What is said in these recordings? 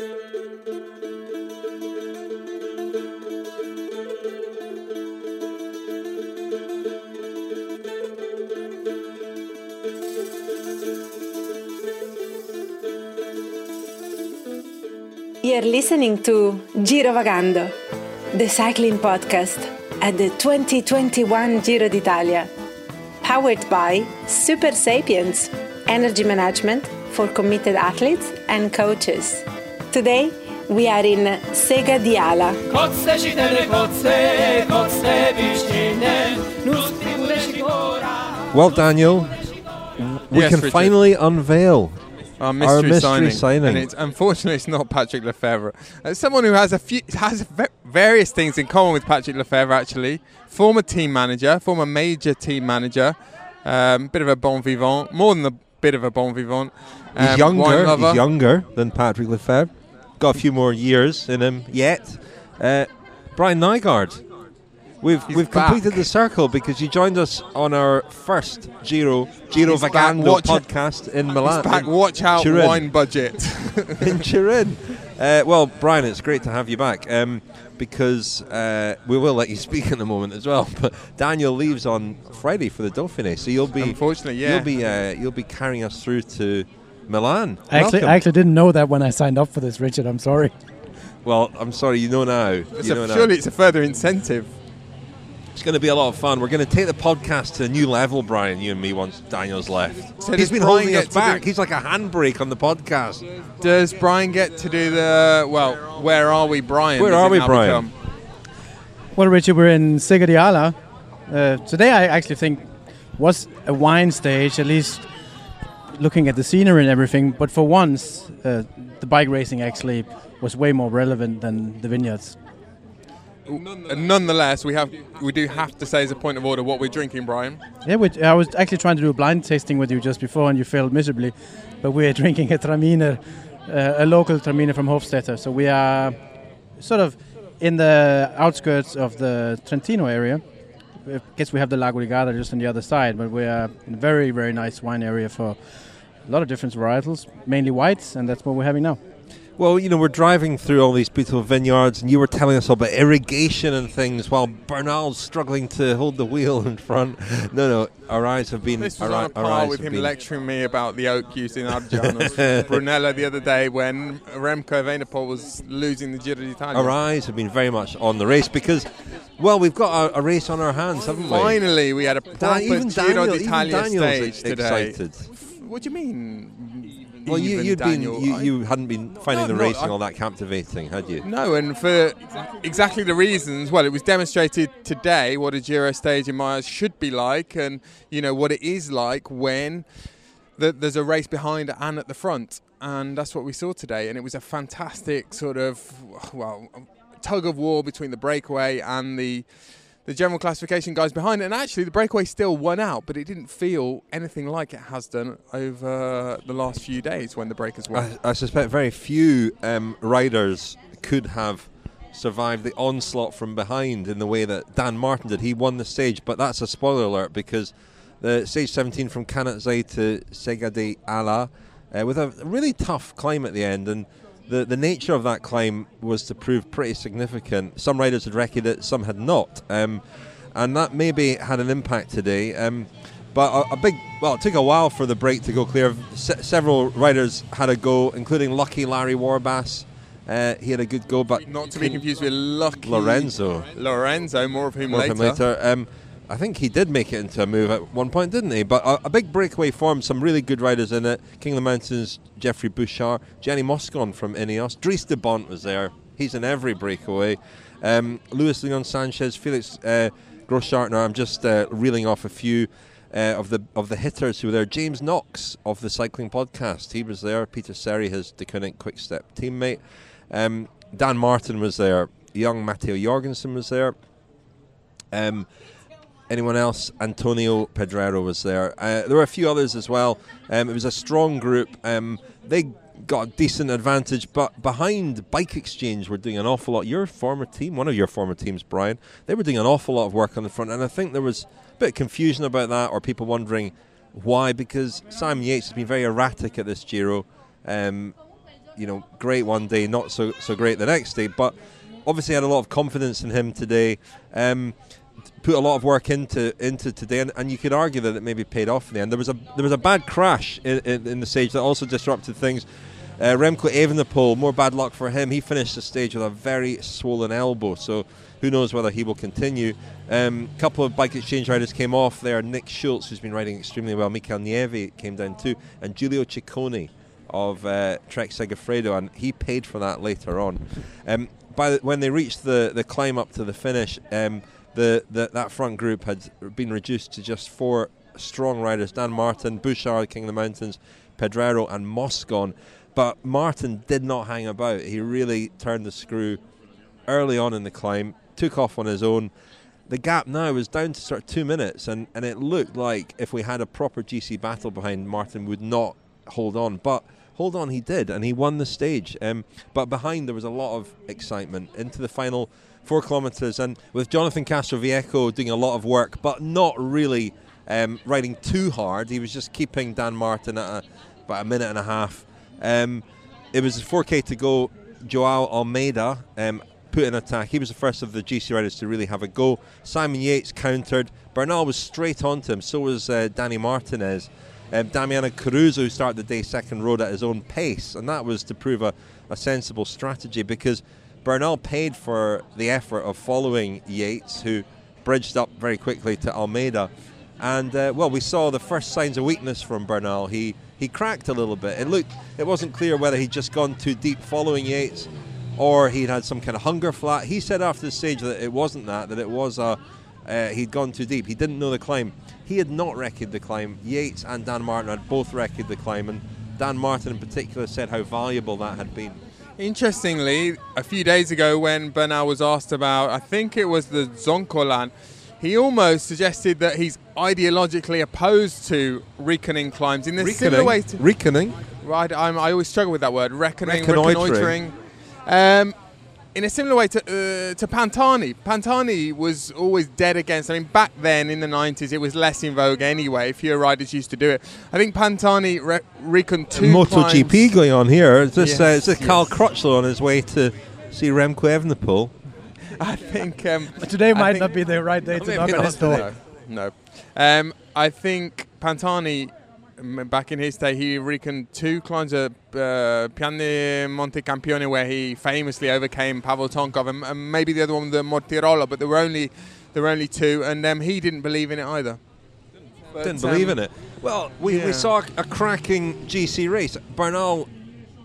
You're listening to Giro Vagando, the cycling podcast at the 2021 Giro d'Italia, powered by Super Sapiens, energy management for committed athletes and coaches. Today, we are in Sega di Ala. Well, Daniel, we Yes, can Richard. finally unveil Our mystery, mystery signing. signing. And it's unfortunately it's not Patrick Lefevere. As someone who has a few has ve- various things in common with Patrick Lefevere actually. Former team manager, former major team manager, um, bit of a bon vivant, more than a bit of a bon vivant. He's Um, younger. He's younger than Patrick Lefevere. Got a few more years in him yet. Uh, Brian Nygaard. We've He's we've back. completed the circle because you joined us on our first Giro Giro He's back. Vagando Watch- podcast in Milan. He's back. Watch out, Turin. wine budget. in Turin. Uh, well, Brian, it's great to have you back um, because uh, we will let you speak in a moment as well. But Daniel leaves on Friday for the Dauphiné, so you'll be Unfortunately, yeah. you'll be uh, you'll be carrying us through to Milan. I actually, I actually didn't know that when I signed up for this, Richard. I'm sorry. well, I'm sorry, you know now. It's You a- now. surely it's a further incentive. It's going to be a lot of fun. We're going to take the podcast to a new level, Brian. You and me once Daniel's left. So He's does been Brian holding get us back. He's like a handbrake on the podcast. Does Brian get to do the well? Where are we, Brian? Where are we, Brian? become? Well, Richard, we're in Sega. Uh, today, I actually think was a wine stage, at least looking at the scenery and everything. But for once, uh, the bike racing actually was way more relevant than the vineyards. Uh, Nonetheless, we have we do have to say as a point of order what we're drinking, Brian. Yeah, I was actually trying to do a blind tasting with you just before, and you failed miserably. But we're drinking a Traminer, uh, a local Traminer from Hofstätter. So we are sort of in the outskirts of the Trentino area. I guess we have the Lago di Garda just on the other side, but we are in a very, very nice wine area for a lot of different varietals, mainly whites, and that's what we're having now. Well, you know, we're driving through all these beautiful vineyards, and you were telling us all about irrigation and things while Bernal's struggling to hold the wheel in front. No, no, our eyes have been. This was our, on a par eyes with have him been- lecturing me about the oak use in Argiano Brunello the other day when Remco Evenepoel was losing the Giro d'Italia. Our eyes have been very much on the race because, well, we've got a, a race on our hands, haven't we? Finally, we had a Da- even Giro Daniel, even d'Italia Daniel's stage ex- today. excited. What do you mean? Well, you, you'd Daniel? been, you, I- you hadn't been finding No, the racing I- all that captivating, had you? No, and for exactly the reasons. Well, it was demonstrated today what a Giro stage in my eyes should be like, and you know what it is like when the, there's a race behind and at the front, and that's what we saw today. And it was a fantastic sort of well tug of war between the breakaway and the the general classification guys behind it. And actually, the breakaway still won out, but it didn't feel anything like it has done over the last few days when the breakers won. I, I suspect very few um, riders could have survived the onslaught from behind in the way that Dan Martin did. He won the stage, but that's a spoiler alert because the stage 17 from Canazei to Sega di Ala uh, with a really tough climb at the end and the, the nature of that climb was to prove pretty significant. Some riders had reckoned it, some had not. Um, and that maybe had an impact today. Um, but a, a big, well, it took a while for the break to go clear. Se- several riders had a go, including lucky Larry Warbasse. Uh, he had a good go, but Not to be confused with Lucky Lorenzo. Lorenzo, more of whom More later. from later. Um, I think he did make it into a move at one point, didn't he? But a, a big breakaway form, some really good riders in it. King of the Mountains, Geoffrey Bouchard, Gianni Moscon from Ineos, Dries De Bondt was there. He's in every breakaway. Um, Luis Leon Sanchez, Felix uh, Großschartner. I'm just uh, reeling off a few uh, of the of the hitters who were there. James Knox of the Cycling Podcast, he was there. Pieter Serry, his Deceuninck Quick Step teammate. Um, Dan Martin was there. Young Matteo Jorgenson was there. Um, anyone else? Antonio Pedrero was there. Uh, there were a few others as well. Um, it was a strong group. Um, they got a decent advantage, but behind Bike Exchange were doing an awful lot. Your former team, one of your former teams, Brian, they were doing an awful lot of work on the front, and I think there was a bit of confusion about that, or people wondering why, because Sam Yates has been very erratic at this Giro. Um, you know, great one day, not so so great the next day. But obviously had a lot of confidence in him today. Um, put a lot of work into into today, and, and, you could argue that it maybe paid off in the end. There was a there was a bad crash in, in, in the stage that also disrupted things. Uh, Remco Evenepoel, more bad luck for him. He finished the stage with a very swollen elbow, so who knows whether he will continue. A um, couple of bike exchange riders came off there. Nick Schultz, who's been riding extremely well. Mikel Nieve came down too, and Giulio Ciccone of uh, Trek Segafredo, and he paid for that later on. Um, by the, when they reached the, the climb up to the finish, um, the, the, that front group had been reduced to just four strong riders: Dan Martin, Bouchard, King of the Mountains, Pedrero, and Moscon. But Martin did not hang about. He really turned the screw early on in the climb, took off on his own. The gap now was down to sort of two minutes, and, and it looked like if we had a proper GC battle behind, Martin would not hold on. But hold on, he did, and he won the stage. Um, but behind, there was a lot of excitement into the final four kilometres, and with Jonathan Castroviejo doing a lot of work, but not really um, riding too hard. He was just keeping Dan Martin at a, about a minute and a half um, it was 4K to go. Joao Almeida um, put in attack. He was the first of the GC riders to really have a go. Simon Yates countered. Bernal was straight onto him. So was uh, Danny Martinez. Um, Damiano Caruso, started the day second, rode at his own pace, and that was to prove a, a sensible strategy because Bernal paid for the effort of following Yates, who bridged up very quickly to Almeida. And uh, well, we saw the first signs of weakness from Bernal. He he cracked a little bit. It looked it wasn't clear whether he'd just gone too deep following Yates or he'd had some kind of hunger flat. He said after the stage that it wasn't that, that it was a uh, he'd gone too deep. He didn't know the climb. He had not recced the climb. Yates and Dan Martin had both recced the climb, and Dan Martin in particular said how valuable that had been. Interestingly, a few days ago when Bernal was asked about, I think it was the Zoncolan, he almost suggested that he's ideologically opposed to reckoning climbs in this similar way to reckoning. Right, I'm, i always struggle with that word. Reckoning, reconnoitering. Um, in a similar way to uh, to Pantani. Pantani was always dead against. I mean, back then in the 90s, it was less in vogue anyway. Fewer riders used to do it. I think Pantani re- reckoned two. MotoGP going on here. Is this, yes, uh, is this yes. Cal Crutchlow on his way to see Remco Evenepoel? I think um, today might not be the right day to knock on his door. No, no. Um, I think Pantani back in his day, he reckoned two climbs at uh, Piane Monte Campione where he famously overcame Pavel Tonkov, and, and, maybe the other one, the Mortirolo, but there were only there were only two, and um, he didn't believe in it either. But, didn't believe um, in it. Well, we, yeah. we saw a cracking GC race. Bernal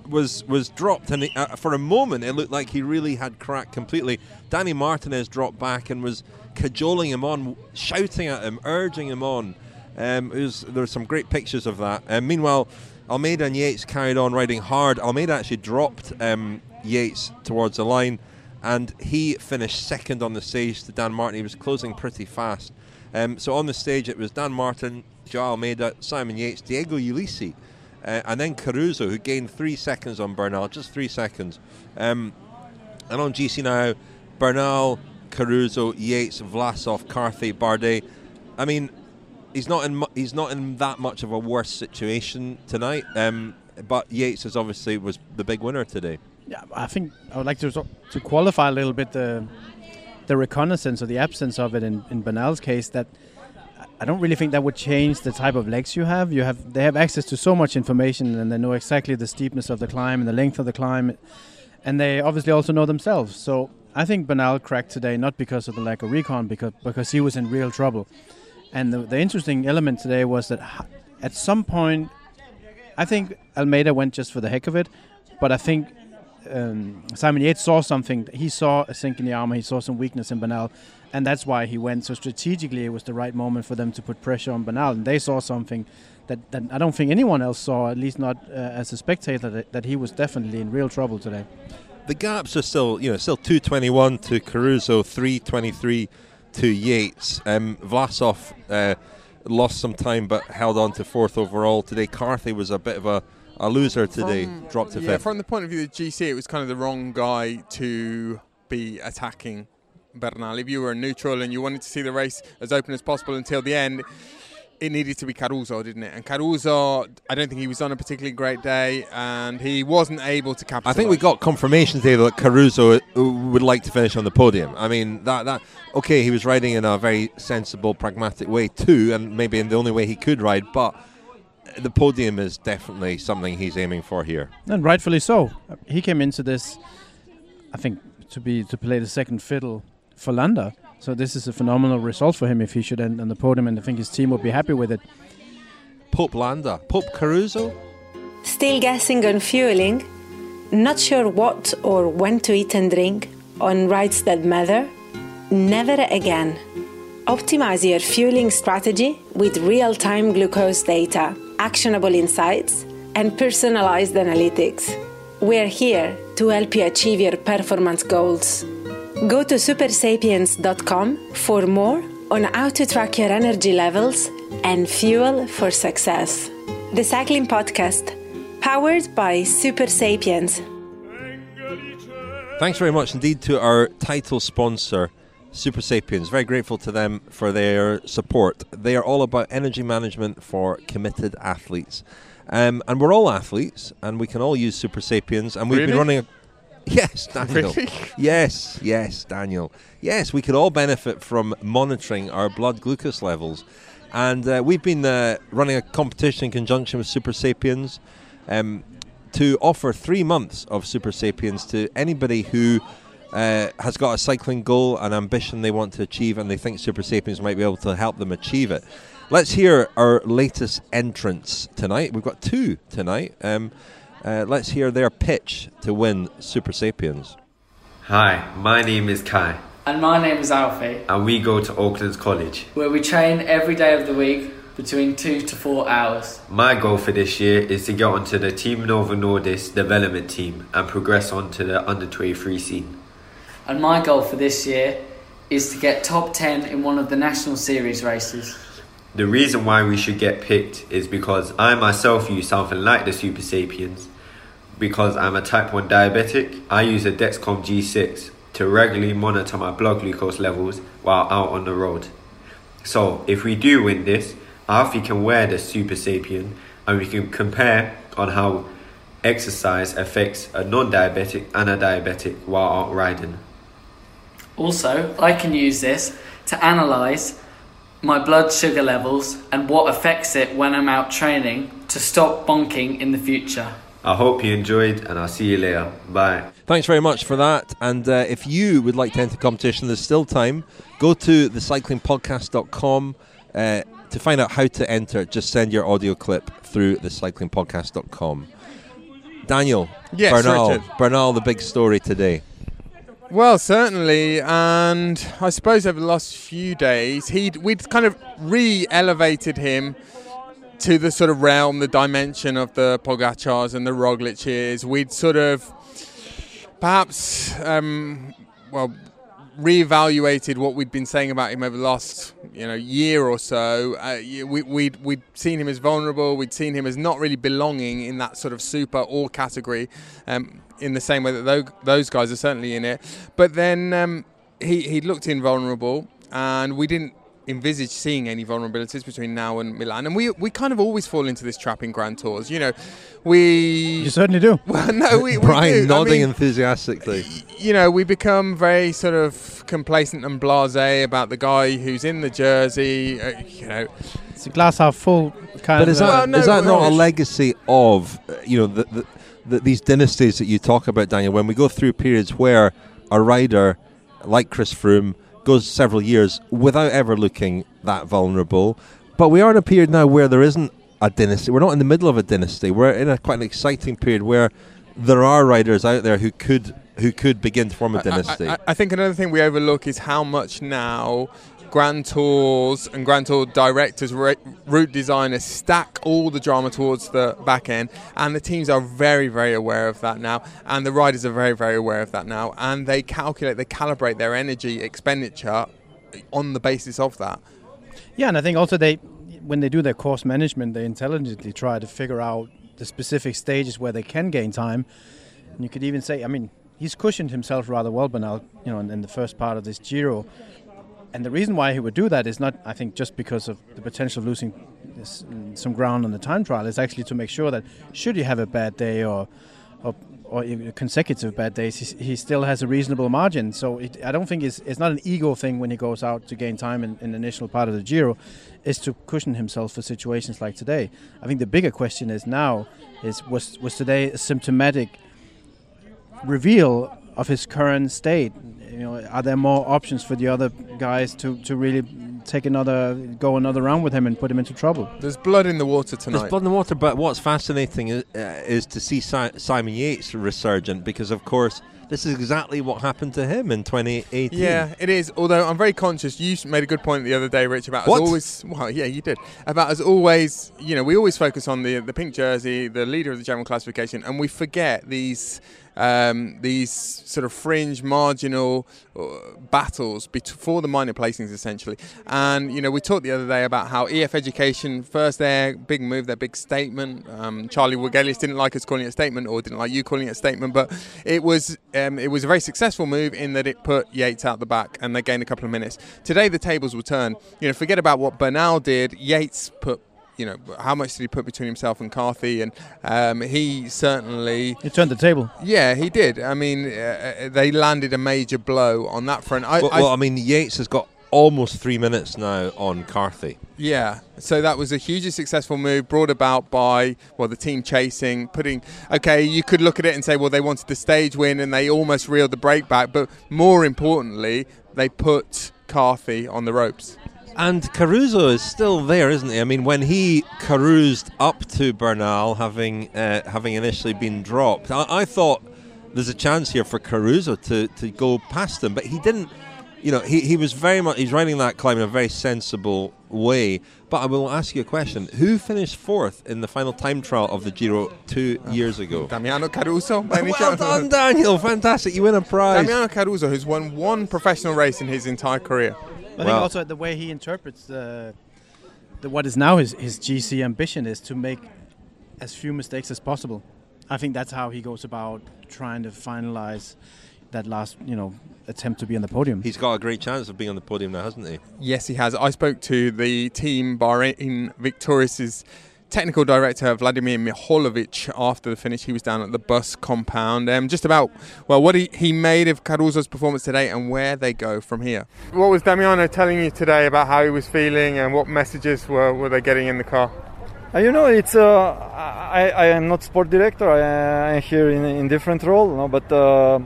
was was dropped, and he, uh, for a moment it looked like he really had cracked completely. Danny Martinez dropped back and was cajoling him on, shouting at him, urging him on. Um, was, there were some great pictures of that. Um, meanwhile, Almeida and Yates carried on riding hard. Almeida actually dropped um, Yates towards the line, and he finished second on the stage to Dan Martin. He was closing pretty fast. Um, so on the stage, it was Dan Martin, Joao Almeida, Simon Yates, Diego Ulissi, uh, and then Caruso, who gained three seconds on Bernal, just three seconds. Um, and on GC now, Bernal, Caruso, Yates, Vlasov, Carthy, Bardet. I mean, he's not in he's not in that much of a worse situation tonight. Um, but Yates is obviously was the big winner today. Yeah, I think I would like to to qualify a little bit the the reconnaissance or the absence of it in in Bernal's case that. I don't really think that would change the type of legs you have. You have they have access to so much information and they know exactly the steepness of the climb and the length of the climb, and they obviously also know themselves. So I think Bernal cracked today not because of the lack of recon, because because he was in real trouble. And the, the interesting element today was that at some point, I think Almeida went just for the heck of it, but I think um, Simon Yates saw something. He saw a sink in the armor. He saw some weakness in Bernal, and that's why he went. So strategically, it was the right moment for them to put pressure on Bernal, and they saw something that, that I don't think anyone else saw, at least not uh, as a spectator, that, that he was definitely in real trouble today. The gaps are still, you know, still 221 to Caruso, 323 to Yates. Um, Vlasov uh, lost some time but held on to fourth overall today. Carthy was a bit of a, a loser today, from, dropped to yeah, fifth. From the point of view of the GC, it was kind of the wrong guy to be attacking Bernal. If you were neutral and you wanted to see the race as open as possible until the end, it needed to be Caruso, didn't it? And Caruso, I don't think he was on a particularly great day, and he wasn't able to capitalize. I think we got confirmation today that Caruso uh, would like to finish on the podium. I mean, that that okay, he was riding in a very sensible, pragmatic way too, and maybe in the only way he could ride, but the podium is definitely something he's aiming for here. And rightfully so. He came into this, I think, to be to play the second fiddle for Landa. So this is a phenomenal result for him if he should end on the podium, and I think his team would be happy with it. Pope Landa, Pope Caruso. Still guessing on fueling? Not sure what or when to eat and drink on rides that matter? Never again. Optimize your fueling strategy with real time glucose data, actionable insights, and personalized analytics. We're here to help you achieve your performance goals. Go to supersapiens.com for more on how to track your energy levels and fuel for success. The Cycling Podcast, powered by Super Sapiens. Thanks very much indeed to our title sponsor, Super Sapiens. Very grateful to them for their support. They are all about energy management for committed athletes. Um, and we're all athletes, and we can all use Super Sapiens. And we've Really? been running a. Yes, Daniel. Really? Yes, yes, Daniel. Yes, we could all benefit from monitoring our blood glucose levels. And uh, we've been uh, running a competition in conjunction with Super Sapiens um, to offer three months of Super Sapiens to anybody who uh, has got a cycling goal, an ambition they want to achieve, and they think Super Sapiens might be able to help them achieve it. Let's hear our latest entrants tonight. We've got two tonight. Um, uh, let's hear their pitch to win Super Sapiens. Hi, my name is Kai, And my name is Alfie, and we go to Oaklands College. where we train every day of the week between two to four hours. My goal for this year is to get onto the Team Novo Nordisk development team and progress onto the under 23 scene. And my goal for this year is to get top 10 in one of the national series races. The reason why we should get picked is because I myself use something like the Super Sapiens. Because I'm a type 1 diabetic, I use a Dexcom G6 to regularly monitor my blood glucose levels while out on the road. So, if we do win this, Alfie can wear the Super Sapien and we can compare on how exercise affects a non diabetic and a diabetic while out riding. Also, I can use this to analyse my blood sugar levels and what affects it when I'm out training to stop bonking in the future. I hope you enjoyed and I'll see you later. Bye. Thanks very much for that. And uh, if you would like to enter the competition, there's still time. Go to thecyclingpodcast.com uh, to find out how to enter. Just send your audio clip through thecyclingpodcast.com. Daniel, Yes, Bernal, Richard. Bernal, the big story today. Well, certainly, and I suppose over the last few days, he'd we'd kind of re-elevated him to the sort of realm, the dimension of the Pogacars and the Roglic's, We'd sort of perhaps, um, well, re-evaluated what we'd been saying about him over the last, you know, year or so. Uh, we, we'd we'd seen him as vulnerable. We'd seen him as not really belonging in that sort of super or category. Um, in the same way that those guys are certainly in it, but then um, he he looked invulnerable, and we didn't envisage seeing any vulnerabilities between now and Milan. And we we kind of always fall into this trap in Grand Tours. You know, we You certainly do. well, no, we, we Brian do. I nodding mean, enthusiastically. you know, we become very sort of complacent and blasé about the guy who's in the jersey. Uh, you know, It's a glass half full kind But of. is that, Well, uh, no, is that not a legacy of, uh, you know, the, the, the, these dynasties that you talk about, Daniel? When we go through periods where a rider like Chris Froome goes several years without ever looking that vulnerable, but we are in a period now where there isn't a dynasty. We're not in the middle of a dynasty. We're in a quite an exciting period where there are riders out there who could who could begin to form a dynasty. I, I, I think another thing we overlook is how much now Grand Tours and Grand Tour directors, route designers stack all the drama towards the back end, and the teams are very, very aware of that now, and the riders are very, very aware of that now, and they calculate, they calibrate their energy expenditure on the basis of that. Yeah, and I think also they, when they do their course management, they intelligently try to figure out the specific stages where they can gain time. And you could even say, I mean, he's cushioned himself rather well, but now you know, in, in the first part of this Giro. And the reason why he would do that is not, I think, just because of the potential of losing this, some ground on the time trial. It's actually to make sure that should he have a bad day or or, or consecutive bad days, he, he still has a reasonable margin. So it, I don't think it's, it's not an ego thing when he goes out to gain time in, in the initial part of the Giro. Is to cushion himself for situations like today. I think the bigger question is now is was was today a symptomatic reveal of his current state? You know, are there more options for the other guys to, to really take another go another round with him and put him into trouble? There's blood in the water tonight. There's blood in the water, but what's fascinating is, uh, is to see si- Simon Yates resurgent because, of course, this is exactly what happened to him in 2018. Yeah, it is. Although I'm very conscious. You made a good point the other day, Rich, about What? as always. Well, yeah, you did. About as always. You know, we always focus on the the pink jersey, the leader of the general classification, and we forget these. Um, these sort of fringe, marginal uh, battles for the minor placings, essentially. And you know, we talked the other day about how EF Education first their big move, their big statement. Um, Charly Wegelius didn't like us calling it a statement, or didn't like you calling it a statement, but it was um, it was a very successful move in that it put Yates out the back, and they gained a couple of minutes. Today, the tables will turn. You know, forget about what Bernal did. Yates put. You know, how much did he put between himself and Carthy? And um, he certainly He turned the table. yeah, he did. I mean, uh, they landed a major blow on that front. I, Well, I- well, I mean, Yates has got almost three minutes now on Carthy. yeah, so that was a hugely successful move brought about by well the team chasing, putting. Okay, you could look at it and say, well, they wanted the stage win and they almost reeled the break back, but more importantly, they put Carthy on the ropes. And Caruso is still there, isn't he? I mean, when he caroused up to Bernal, having uh, having initially been dropped, I, I thought there's a chance here for Caruso to, to go past him, but he didn't. You know, he, he was very much he's riding that climb in a very sensible way. But I will ask you a question: Who finished fourth in the final time trial of the Giro two years ago? Damiano Caruso, Well chance? done, Daniel! Fantastic, you win a prize. Damiano Caruso, who's won one professional race in his entire career. I think also the way he interprets the, the what is now his, his GC ambition is to make as few mistakes as possible. I think that's how he goes about trying to finalize that last, you know, attempt to be on the podium. He's got a great chance of being on the podium now, hasn't he? Yes, he has. I spoke to the team Bahrain Victorious' technical director Vladimir Miholjević after the finish. He was down at the bus compound. Um, just about well, what he, he made of Caruso's performance today and where they go from here. What was Damiano telling you today about how he was feeling and what messages were, were they getting in the car? Uh, you know, it's uh, I, I am not sport director. I, am here in in different role, no, but uh,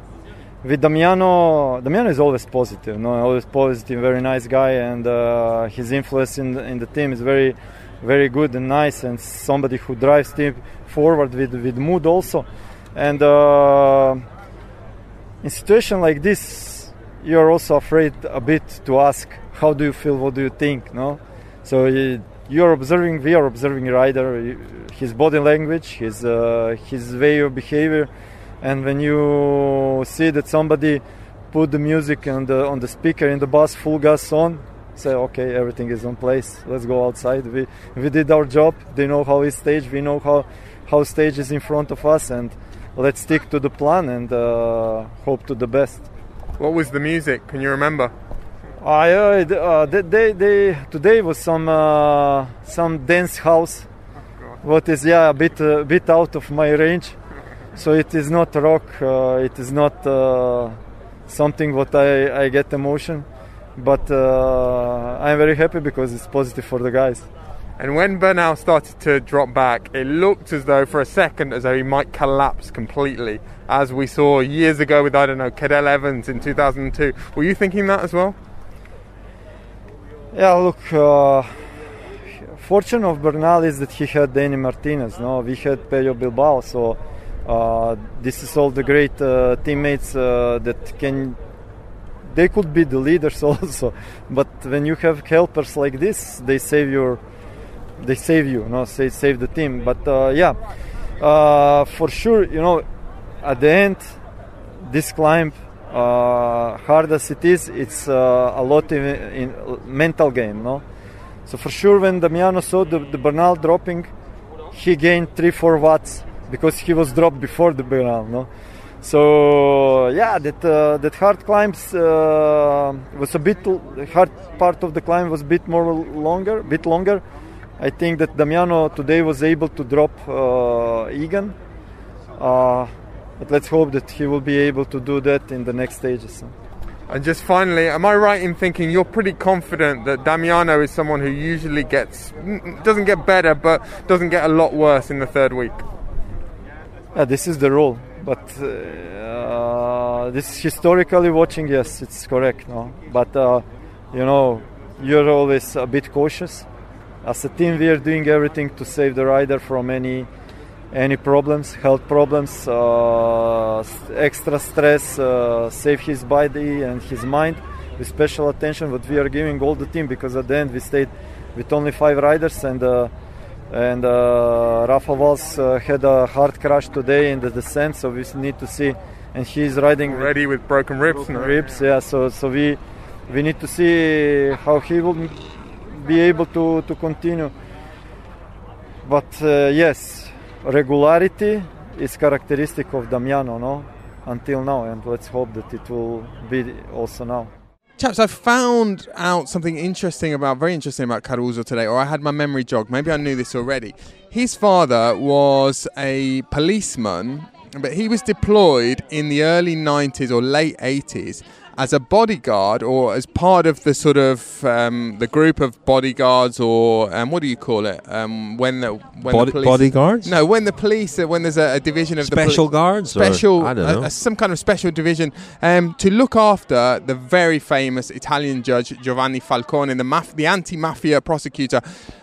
with Damiano, Damiano is always positive. No, always positive, very nice guy, and uh, his influence in the, in the team is very, very good and nice, and somebody who drives team forward with with mood also. And uh, in situation like this, you are also afraid a bit to ask, how do you feel? What do you think? No, so. You, you're observing we are observing rider his body language his uh, his way of behavior and when you see that somebody put the music on the on the speaker in the bus full gas on say okay everything is on place. Let's go outside. We we did our job. They know how is stage. We know how how stage is in front of us and let's stick to the plan and uh, hope to the best. What was the music? Can you remember? I uh, uh, they, they, they today was some uh, some dance house, what is yeah a bit uh, bit out of my range, so it is not rock. Uh, it is not uh, something what I, I get emotion, but uh, I'm very happy because it's positive for the guys. And when Bernal started to drop back, it looked as though for a second as though he might collapse completely, as we saw years ago with I don't know Cadel Evans in 2002. Were you thinking that as well? Yeah, look. Uh, fortune of Bernal is that he had Danny Martinez. No, we had Pello Bilbao. So uh, this is all the great uh, teammates uh, that can. They could be the leaders also, but when you have helpers like this, they save your. They save you, no, say save the team. But uh, yeah, uh, for sure, you know, at the end, this climb uh, hard as it is, it's uh, a lot in, in mental game, no. So for sure, when Damiano saw the, the Bernal dropping, he gained three four watts because he was dropped before the Bernal, no. So yeah, that uh, that hard climbs uh, was a bit hard part of the climb was a bit more longer, bit longer. I think that Damiano today was able to drop uh, Egan, uh, but let's hope that he will be able to do that in the next stages. And just finally, am I right in thinking you're pretty confident that Damiano is someone who usually gets doesn't get better, but doesn't get a lot worse in the third week? Yeah, this is the rule, but uh, this historically watching, yes, it's correct. No, but uh, you know, you're always a bit cautious. As a team, we are doing everything to save the rider from any any problems, health problems, uh, extra stress, uh, save his body and his mind with special attention. What we are giving all the team because at the end we stayed with only five riders and. And uh, Rafa Valls uh, had a hard crash today in the descent, so we need to see. And he's riding ready with, with broken ribs. Broken ribs, yeah. So so we we need to see how he will be able to to continue. But uh, yes, regularity is characteristic of Damiano, no? Until now, and let's hope that it will be also now. Chaps, I found out something interesting about, very interesting about Caruso today, or I had my memory jog. Maybe I knew this already. His father was a policeman, but he was deployed in the early 90s or late 80s as a bodyguard or as part of the sort of um, the group of bodyguards or um, what do you call it? Um, when the when Body, the police bodyguards? No when the police when there's a, a division of special the poli- guards special or, I don't know. A, a, some kind of special division um, to look after the very famous Italian judge Giovanni Falcone the maf- the anti-mafia prosecutor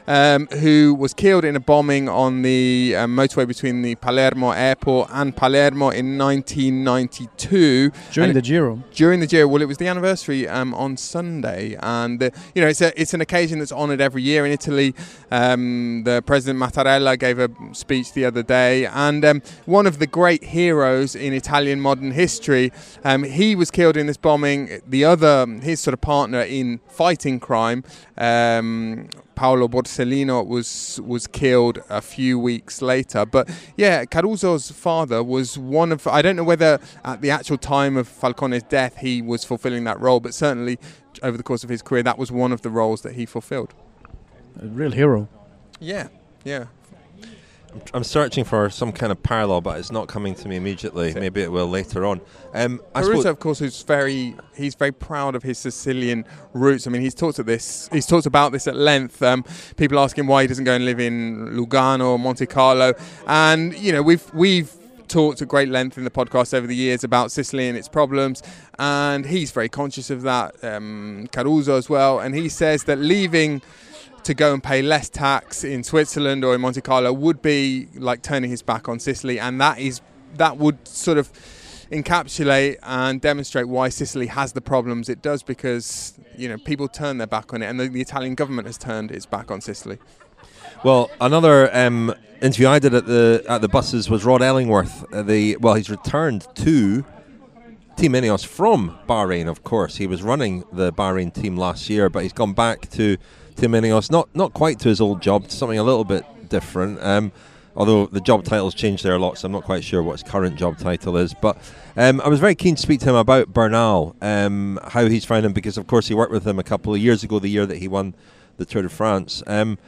um, who was killed in a bombing on the um, motorway between the Palermo airport and Palermo in 1992 during and the Giro. During the Giro well, it was the anniversary um, on Sunday, and uh, you know it's a it's an occasion that's honoured every year in Italy. Um, the President Mattarella gave a speech the other day, and um, one of the great heroes in Italian modern history, um, he was killed in this bombing. The other, his sort of partner in fighting crime. Um, Paolo Borsellino was was killed a few weeks later. But yeah, Caruso's father was one of I don't know whether at the actual time of Falcone's death he was fulfilling that role, but certainly over the course of his career that was one of the roles that he fulfilled. A real hero. Yeah, yeah. I'm searching for some kind of parallel, but it's not coming to me immediately. Maybe it will later on. Um, Caruso, of course, is very he's very proud of his Sicilian roots. I mean, he's talked at this, he's talked about this at length. Um, people ask him why he doesn't go and live in Lugano or Monte Carlo, and you know we've we've talked at great length in the podcast over the years about Sicily and its problems, and he's very conscious of that. Um, Caruso as well, and he says that leaving to go and pay less tax in Switzerland or in Monte Carlo would be like turning his back on Sicily, and that is that would sort of encapsulate and demonstrate why Sicily has the problems it does because you know people turn their back on it, and the, the Italian government has turned its back on Sicily. Well, another um, interview I did at the at the buses was Rod Ellingworth. Uh, the well, he's returned to Team Ineos from Bahrain. Of course, he was running the Bahrain team last year, but he's gone back to Team Ineos. Not not quite to his old job, to something a little bit different. Um, although the job title's changed there a lot, so I'm not quite sure what his current job title is. But um, I was very keen to speak to him about Bernal, um, how he's found him, because of course he worked with him a couple of years ago, the year that he won the Tour de France. Um,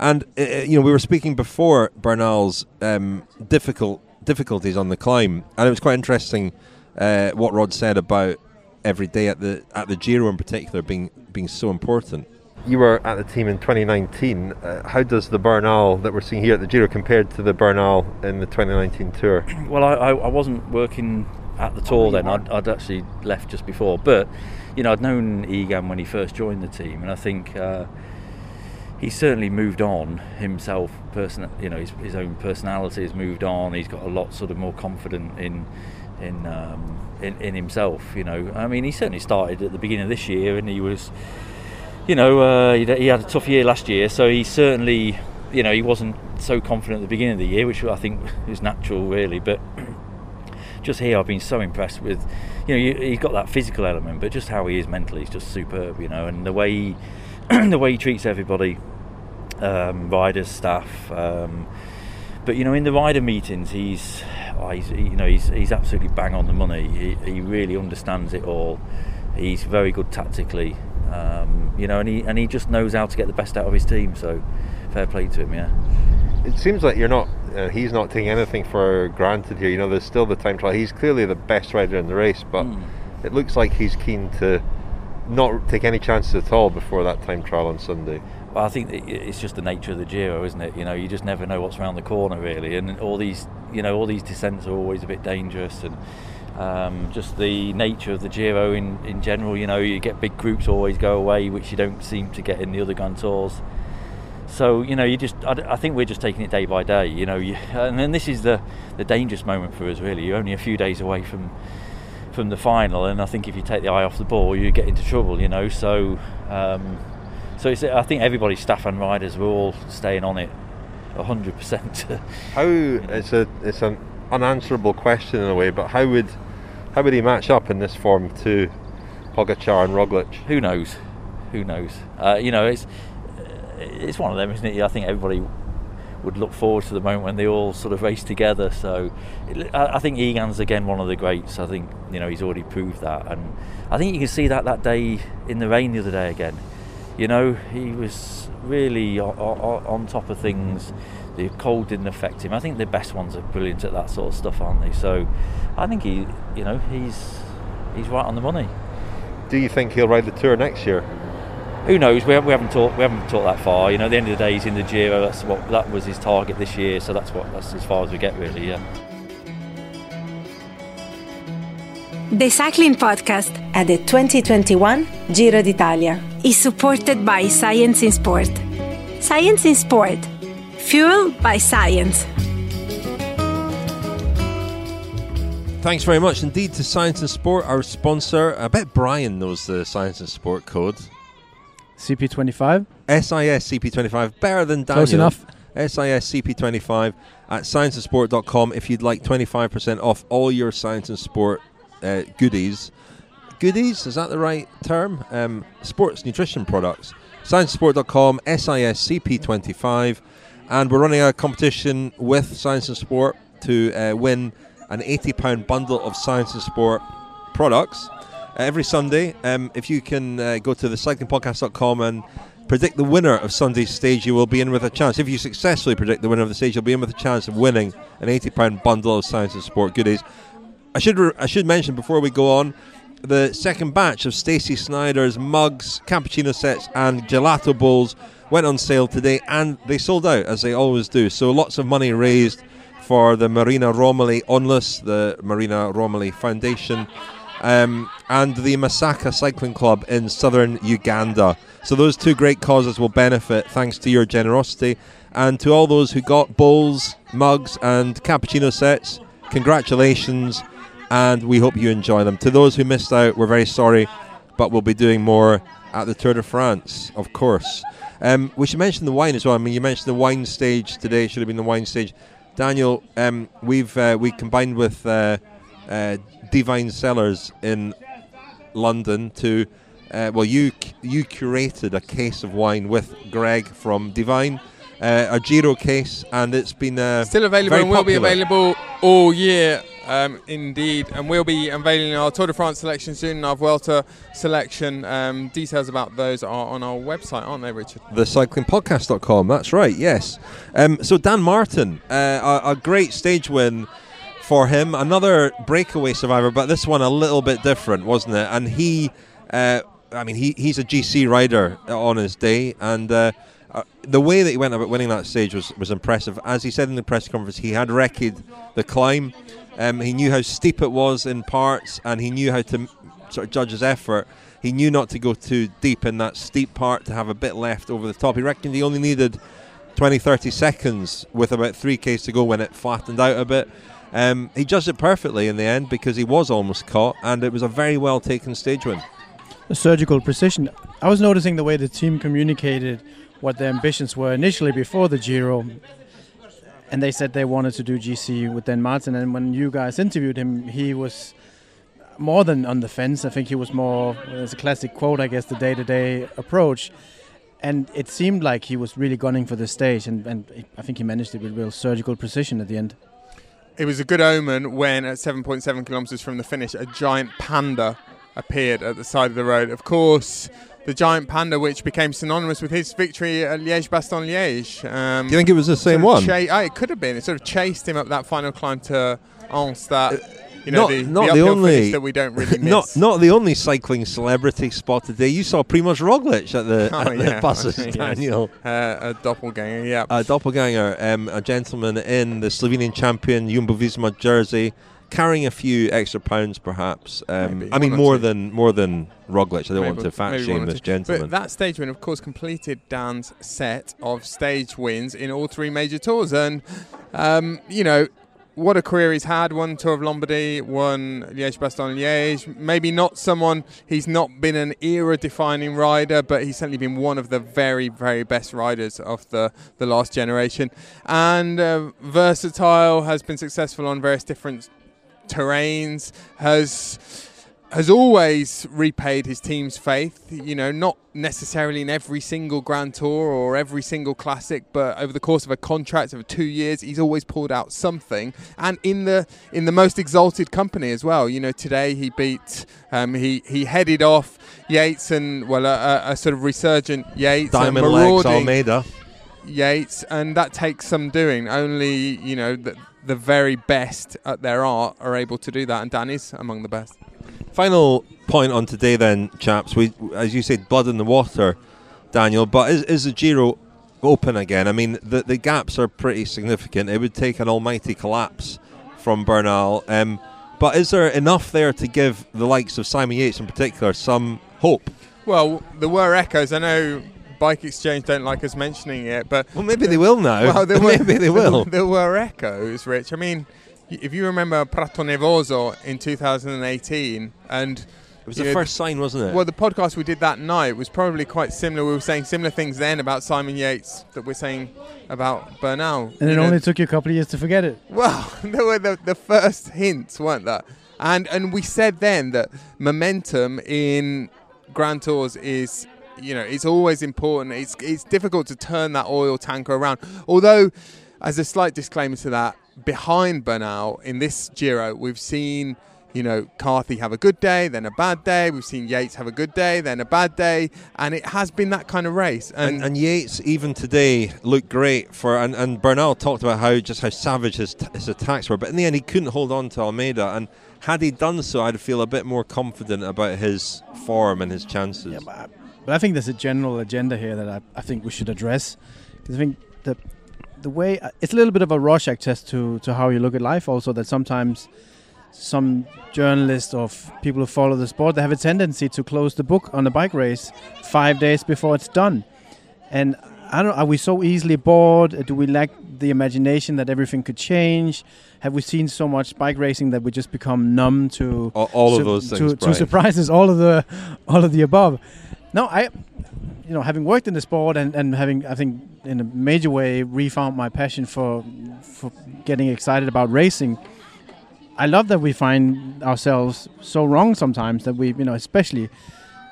and uh, you know, we were speaking before Bernal's um, difficult difficulties on the climb, and it was quite interesting uh, what Rod said about every day at the at the Giro in particular being being so important. You were at the team in 2019. Uh, how does the Bernal that we're seeing here at the Giro compared to the Bernal in the 2019 Tour? Well, I, I, I wasn't working at the tour then. I'd, I'd, actually left just before, but you know, I'd known Egan when he first joined the team, and I think. Uh, he's certainly moved on himself. Person, you know, his, his, own personality has moved on. He's got a lot sort of more confident in in, um, in in himself. You know, I mean, he certainly started at the beginning of this year, and he was, you know, uh, he had a tough year last year. So he certainly, you know, he wasn't so confident at the beginning of the year, which I think is natural, really. But just here, I've been so impressed with, you know, he's got that physical element, but just how he is mentally is just superb. You know, and the way. He, the way he treats everybody, um, riders, staff, um, but you know, in the rider meetings, he's, oh, he's you know he's he's absolutely bang on the money. He, he really understands it all. He's very good tactically, um, you know, and he and he just knows how to get the best out of his team. So, fair play to him, yeah. It seems like you're not. Uh, he's not taking anything for granted here. You know, there's still the time trial. He's clearly the best rider in the race, but Mm. it looks like he's keen to not take any chances at all before that time trial on Sunday. Well, I think it's just the nature of the Giro, isn't it? You know, you just never know what's around the corner, really, and all these, you know, all these descents are always a bit dangerous, and um, just the nature of the Giro in, in general. You know, you get big groups always go away, which you don't seem to get in the other Grand Tours. So you know, you just, I, I think we're just taking it day by day. You know, you, and then this is the the dangerous moment for us, really. You're only a few days away from from the final, and I think if you take the eye off the ball, you get into trouble. You know, so. Um, so it's, I think everybody, staff and riders, we're all staying on it, hundred percent. How it's a it's an unanswerable question in a way, but how would how would he match up in this form to Pogacar and Roglic? Who knows? Who knows? Uh, you know, it's it's one of them, isn't it? I think everybody would look forward to the moment when they all sort of race together. So I, think Egan's again one of the greats. I think you know he's already proved that, and I think you can see that that day in the rain the other day again. You know, he was really on, on, on top of things. The cold didn't affect him. I think the best ones are brilliant at that sort of stuff, aren't they? So I think he, you know, he's he's right on the money. Do you think he'll ride the tour next year? Who knows? We, we haven't talked. We haven't talked that far. You know, at the end of the day, he's in the Giro. That's what that was his target this year. So that's what that's as far as we get, really. Yeah. The Cycling Podcast at the 2021 Giro d'Italia is supported by Science in Sport. Science in Sport, fueled by science. Thanks very much indeed to Science in Sport, our sponsor. I bet Brian knows the Science in Sport code. CP25. SIS CP25, better than Daniel. Close enough. SIS CP25 at scienceinsport.com if you'd like 25% off all your Science in Sport uh, goodies. Goodies, is that the right term? Um, sports nutrition products. Scienceinsport.com, SIS CP25. And we're running a competition with Science in Sport to uh, win an £80 bundle of Science in Sport products every Sunday. Um, if you can uh, go to thecyclingpodcast.com and predict the winner of Sunday's stage, you will be in with a chance. If you successfully predict the winner of the stage, you'll be in with a chance of winning an £80 bundle of Science in Sport goodies. I should re- I should mention before we go on the second batch of Stacey Snyder's mugs, cappuccino sets, and gelato bowls went on sale today, and they sold out as they always do. So lots of money raised for the Marina Romoli Onlus, the Marina Romoli Foundation, um, and the Masaka Cycling Club in southern Uganda. So those two great causes will benefit thanks to your generosity, and to all those who got bowls, mugs, and cappuccino sets. Congratulations and we hope you enjoy them. To those who missed out, we're very sorry, but we'll be doing more at the Tour de France, of course. Um, we should mention the wine as well. I mean, you mentioned the wine stage today. Should have been the wine stage. Daniel, um, we've uh, we combined with uh, uh, Divine Cellars in London to uh, well, you you curated a case of wine with Greg from Divine, uh, a Giro case, and it's been uh, Still available and will be available all year, um, indeed. And we'll be unveiling our Tour de France selection soon, our Vuelta selection. Um, details about those are on our website, aren't they, Richard? thecyclingpodcast.com. That's right, yes. Um, so Dan Martin, uh, a, a great stage win for him. Another breakaway survivor, but this one a little bit different, wasn't it? And he, uh, I mean, he, he's a GC rider on his day, and uh, uh, the way that he went about winning that stage was, was impressive. As he said in the press conference, he had recced the climb. Um, he knew how steep it was in parts, and he knew how to sort of judge his effort. He knew not to go too deep in that steep part to have a bit left over the top. He reckoned he only needed 20, 30 seconds with about 3Ks to go when it flattened out a bit. Um, he judged it perfectly in the end because he was almost caught, and it was a very well taken stage win. The surgical precision. I was noticing the way the team communicated what their ambitions were initially before the Giro. And they said they wanted to do GC with Dan Martin. And when you guys interviewed him, he was more than on the fence. I think he was more, as a classic quote, I guess, the day to day approach. and it seemed like he was really gunning for the stage, and, and I think he managed it with real surgical precision at the end. It was a good omen when, at 7.7 kilometres from the finish, a giant panda appeared at the side of the road. Of course, the giant panda, which became synonymous with his victory at Liège Bastogne Liège. Um, Do you think it was the same one? Cha- oh, it could have been. It sort of chased him up that final climb to Ans. That you know not, the, not the, the only that we don't really miss. not not the only cycling celebrity spot today. You saw Primoz Roglic at the, Oh, at the yeah. buses, Yes. Daniel. uh, a doppelganger. Yeah. A doppelganger, um, a gentleman in the Slovenian champion Jumbo Visma jersey, carrying a few extra pounds, perhaps. Um, Maybe, I mean, more than more than Roglic. I don't Maybe- want to fat shame this gentleman. But that stage win, of course, completed Dan's set of stage wins in all three major tours. And, um, you know, what a career he's had. One Tour of Lombardy, one Liège Bastogne Liège. Maybe not someone, he's not been an era defining rider, but he's certainly been one of the very, very best riders of the, the last generation. And uh, versatile, has been successful on various different terrains, has has always repaid his team's faith. You know, not necessarily in every single Grand Tour or every single Classic, but over the course of a contract of two years, he's always pulled out something. And in the in the most exalted company as well. You know, today he beat, um, he he headed off Yates and well, a, a, a sort of resurgent Yates, and Diamond Legs Almeida. Yates, and that takes some doing. Only you know the, the very best at their art are able to do that, and Dan is among the best. Final point on today, then, chaps. We, as you said, blood in the water, Daniel. But is, is the Giro open again? I mean, the the gaps are pretty significant. It would take an almighty collapse from Bernal. Um, but is there enough there to give the likes of Simon Yates, in particular, some hope? Well, there were echoes. I know Bike Exchange don't like us mentioning it, but Well, maybe they will now. well, there were, maybe they will. There were echoes, Rich. I mean, if you remember Prato Nevoso in 2018, and It was the know, first sign, wasn't it? Well, the podcast we did that night was probably quite similar. We were saying similar things then about Simon Yates that we're saying about Bernal. And it know, only took you a couple of years to forget it. Well, there were the, the first hints, weren't there? And and we said then that momentum in Grand Tours is, you know, it's always important. It's it's difficult to turn that oil tanker around. Although, as a slight disclaimer to that, behind Bernal in this Giro, we've seen. You know, Carthy have a good day, then a bad day. We've seen Yates have a good day, then a bad day, and it has been that kind of race. and, and Yates even today looked great for and, and Bernal talked about how just how savage his, t- his attacks were but in the end he couldn't hold on to Almeida and had he done so I'd feel a bit more confident about his form and his chances Yeah, but, but I think there's a general agenda here that I, I think we should address. Because I think the the way uh, it's a little bit of a Rorschach test to to how you look at life. Also, that sometimes some journalists or people who follow the sport they have a tendency to close the book on a bike race five days before it's done. And I don't. Are we so easily bored? Do we lack the imagination that everything could change? Have we seen so much bike racing that we just become numb to all, all of those to, things to Brian. surprises? All of the, all of the above. No, I, you know, having worked in the sport and, and having, I think, in a major way, refound my passion for, for getting excited about racing. I love that we find ourselves so wrong sometimes that we, you know, especially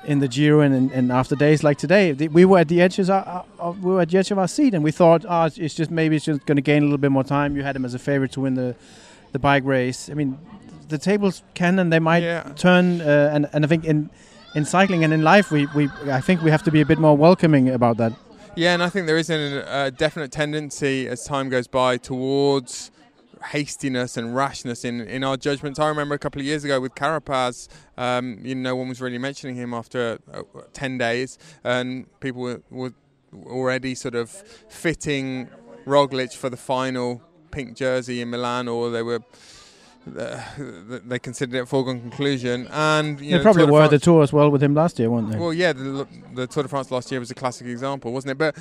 in the Giro and, and, after days like today, we were at the edges of, we were at the edge of our seat, and we thought, oh, it's- it's just maybe it's just going to gain a little bit more time. You had him as a favorite to win the, the bike race. I mean, the tables can and they might Yeah. turn, uh, and and I think in in cycling and in life, we, we I think we have to be a bit more welcoming about that. Yeah, and I think there is a, a definite tendency as time goes by towards hastiness and rashness in, in our judgments. I remember a couple of years ago with Carapaz, um, you know, no one was really mentioning him after uh, 10 days, and people were, were already sort of fitting Roglic for the final pink jersey in Milan, or they were. Uh, they considered it a foregone conclusion, and you they know, probably de were France- the tour as well with him last year, weren't they? well, yeah, the, the Tour de France last year was a classic example, wasn't it? But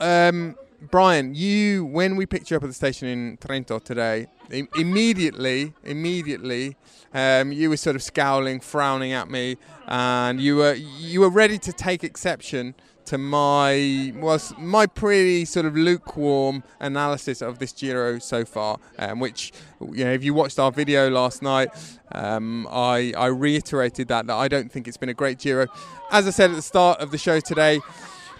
um, Brian, you when we picked you up at the station in Trento today, im- immediately, immediately, um, you were sort of scowling, frowning at me, and you were you were ready to take exception to my was my pretty sort of lukewarm analysis of this Giro so far, um, which you know if you watched our video last night, um, I I reiterated that that I don't think it's been a great Giro. As I said at the start of the show today,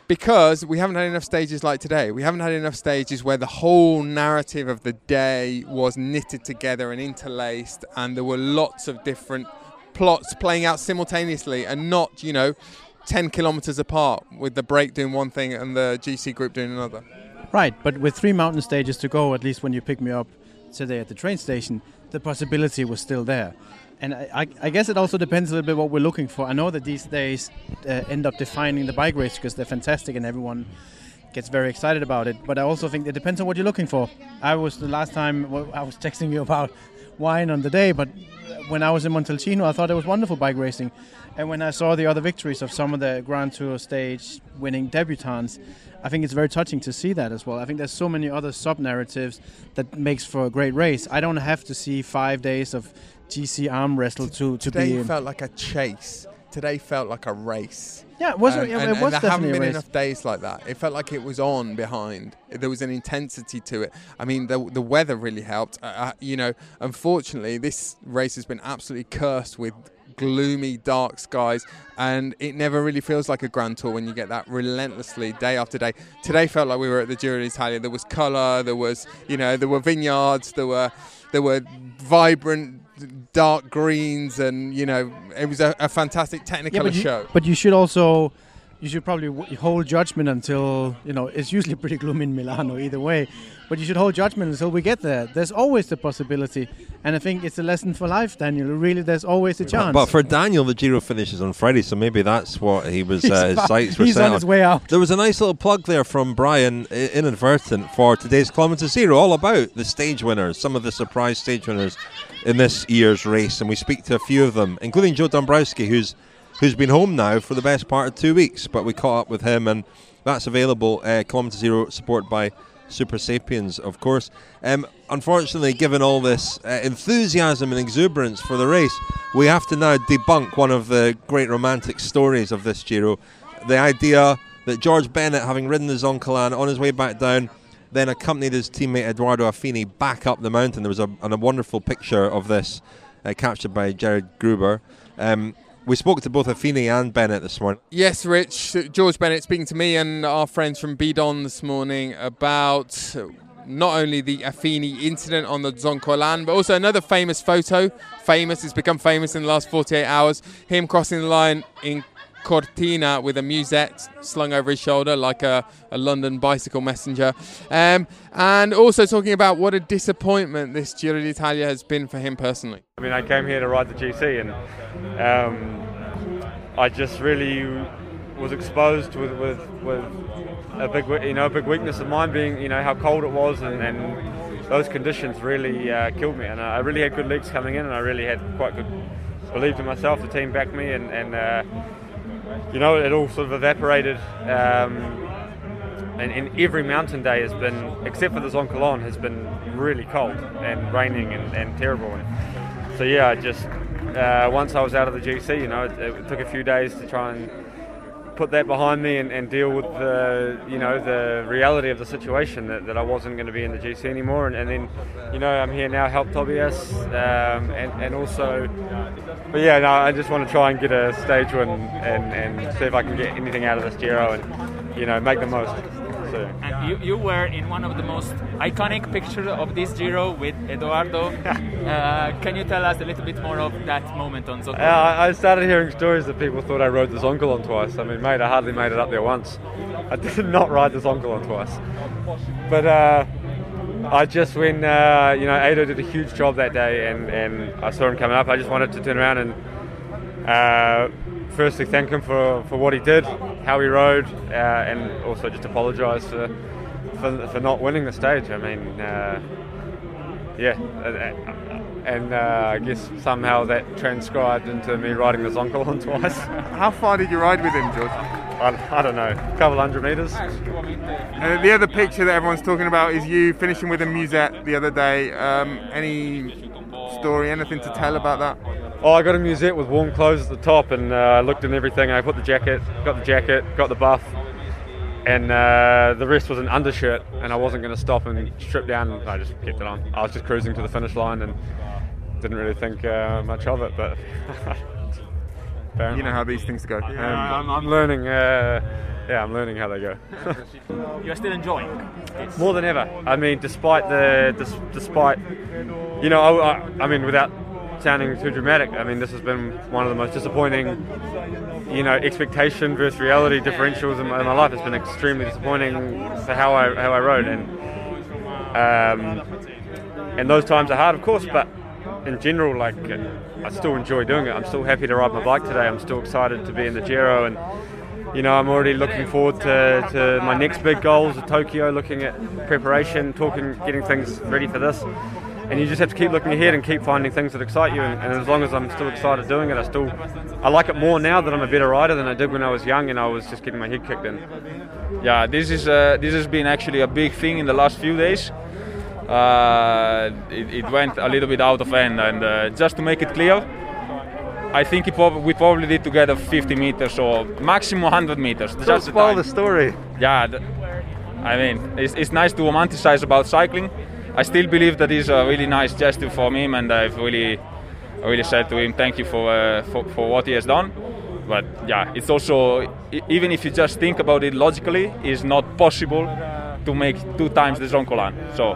because we haven't had enough stages like today. We haven't had enough stages where the whole narrative of the day was knitted together and interlaced, and there were lots of different plots playing out simultaneously and not, you know, 10 kilometers apart with the break doing one thing and the GC group doing another. Right, but with three mountain stages to go, at least when you pick me up today at the train station, the possibility was still there. And I, I guess it also depends a little bit what we're looking for. I know that these days uh, end up defining the bike race because they're fantastic and everyone gets very excited about it. But I also think it depends on what you're looking for. I was the last time I was texting you about wine on the day, but when I was in Montalcino, I thought it was wonderful bike racing. And when I saw the other victories of some of the Grand Tour stage winning debutants, I think it's very touching to see that as well. I think there's so many other sub narratives that makes for a great race. I don't have to see five days of GC arm wrestle to, to Today be. felt like a chase. Today felt like a race. Yeah, it was. And- it was and there haven't been enough days like that. It felt like it was on behind. There was an intensity to it. I mean, the the weather really helped. Uh, uh, you know, unfortunately, this race has been absolutely cursed with gloomy, dark skies, and it never really feels like a Grand Tour when you get that relentlessly day after day. Today felt like we were at the Giro d'Italia. There was colour. There was, you know, there were vineyards. There were there were vibrant dark greens and you know it was a, a fantastic technicolor but you, show But you should also, you should probably w- hold judgment until you know it's usually pretty gloomy in Milano either way. But you should hold judgment until we get there. There's always the possibility, and I think it's a lesson for life, Daniel. Really, there's always a chance. But for Daniel, the Giro finishes on Friday, so maybe that's what he was. Uh, his sights were he's set on his way out. There was a nice little plug there from Brian, i- inadvertent, for today's Kilometre Zero, all about the stage winners, some of the surprise stage winners in this year's race, and we speak to a few of them, including Joe Dombrowski, who's who's been home now for the best part of two weeks. But we caught up with him, and that's available. Uh, Kilometre Zero, supported by Supersapiens, of course. Um, unfortunately, given all this uh, enthusiasm and exuberance for the race, we have to now debunk one of the great romantic stories of this Giro. The idea that George Bennett, having ridden the Zoncolan on his way back down, then accompanied his teammate Edoardo Affini back up the mountain. There was a, a wonderful picture of this uh, captured by Jered Gruber. Um, we spoke to both Affini and Bennett this morning. Yes, Rich. George Bennett speaking to me and our friends from Bidon this morning about not only the Affini incident on the Zoncolan, but also another famous photo. Famous, it's become famous in the last 48 hours. Him crossing the line in Cortina with a musette slung over his shoulder like a, a London bicycle messenger. Um, and also talking about what a disappointment this Giro d'Italia has been for him personally. I mean, I came here to ride the GC, and um, I just really was exposed with, with, with a big, you know, a big weakness of mine being, you know, how cold it was, and, and those conditions really uh, killed me. And I really had good legs coming in, and I really had quite good believed in myself. The team backed me, and, and uh, you know, it all sort of evaporated. Um, and, and every mountain day has been, except for the Zoncolan, has been really cold and raining and, and terrible. And so yeah, I just uh, once I was out of the GC, you know, it, it took a few days to try and put that behind me and, and deal with the you know the reality of the situation that, that I wasn't going to be in the GC anymore. And, and then you know I'm here now, help Tobias, um, and, and also. But yeah, no, I just want to try and get a stage win and, and see if I can get anything out of this Giro and you know make the most. So. And you, you were in one of the most iconic pictures of this Giro with Edoardo. uh, can you tell us a little bit more of that moment on Zoco? Uh, I started hearing stories that people thought I rode the Zoncolan twice. I mean, mate, I hardly made it up there once. I did not ride the Zoncolan twice. But uh, I just, when, uh, you know, Ado did a huge job that day and, and I saw him coming up, I just wanted to turn around and uh, firstly thank him for, for what he did, how he rode, uh, and also just apologise for, for, for not winning the stage. I mean, uh, yeah, uh, and uh, I guess somehow that transcribed into me riding the Zoncolan twice. How far did you ride with him, George? I, I don't know, a couple hundred metres. Uh, the other picture that everyone's talking about is you finishing with a musette the other day. Um, any story, anything to tell about that? Oh, I got a musette with warm clothes at the top, and uh, I looked in everything. I put the jacket, got the jacket, got the buff, and uh, the rest was an undershirt. And I wasn't going to stop and strip down. I just kept it on. I was just cruising to the finish line and didn't really think uh, much of it. But You know how these things go. Um, I'm, I'm learning. Uh, yeah, I'm learning how they go. You're still enjoying this? More than ever. I mean, despite the, dis- despite, you know, I, I, I mean, without sounding too dramatic, I mean, this has been one of the most disappointing, you know, expectation versus reality differentials in my, in my life. It's been extremely disappointing for how I how I rode, and um, and those times are hard, of course, but in general, like I still enjoy doing it. I'm still happy to ride my bike today. I'm still excited to be in the Giro, and you know, I'm already looking forward to, to my next big goals at Tokyo. Looking at preparation, talking, getting things ready for this. And you just have to keep looking ahead and keep finding things that excite you. And, and as long as I'm still excited doing it, I still I like it more now that I'm a better rider than I did when I was young and I was just getting my head kicked in. Yeah, this is uh, this has been actually a big thing in the last few days. Uh, it, it went a little bit out of hand, and uh, just to make it clear, I think it prob- we probably did together 50 meters or maximum 100 meters. Don't just the the story. Yeah, th- I mean, it's, it's nice to romanticize about cycling. I still believe that is a really nice gesture from him, and I've really, really said to him, thank you for, uh, for, for what he has done. But yeah, it's also, even if you just think about it logically, it's not possible to make two times the Zoncolan. So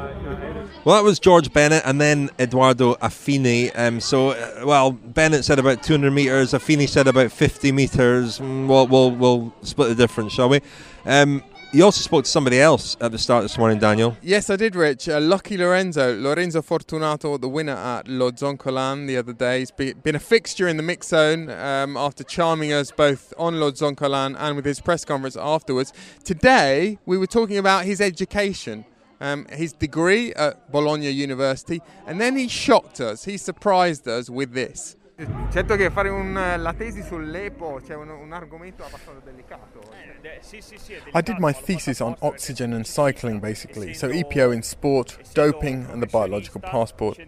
Well, that was George Bennett and then Eduardo Affini. Um, so, uh, well, Bennett said about 200 metres, Affini said about 50 metres. Mm, We'll, we'll, we'll split the difference, shall we? Um, you also spoke to somebody else at the start this morning, Daniel. Yes, I did, Rich. Uh, Lucky Lorenzo, Lorenzo Fortunato, the winner at Lo Zoncolan the other day. Be- been a fixture in the mix zone um, after charming us both on Lo Zoncolan and with his press conference afterwards. Today, we were talking about his education. Um, his degree at Bologna University, and then he shocked us. He surprised us with this. Certo che fare un, la tesi sull'EPO c'è un, un argomento abbastanza delicato. I did my thesis on oxygen and cycling basically, so EPO in sport, doping, and the biological passport.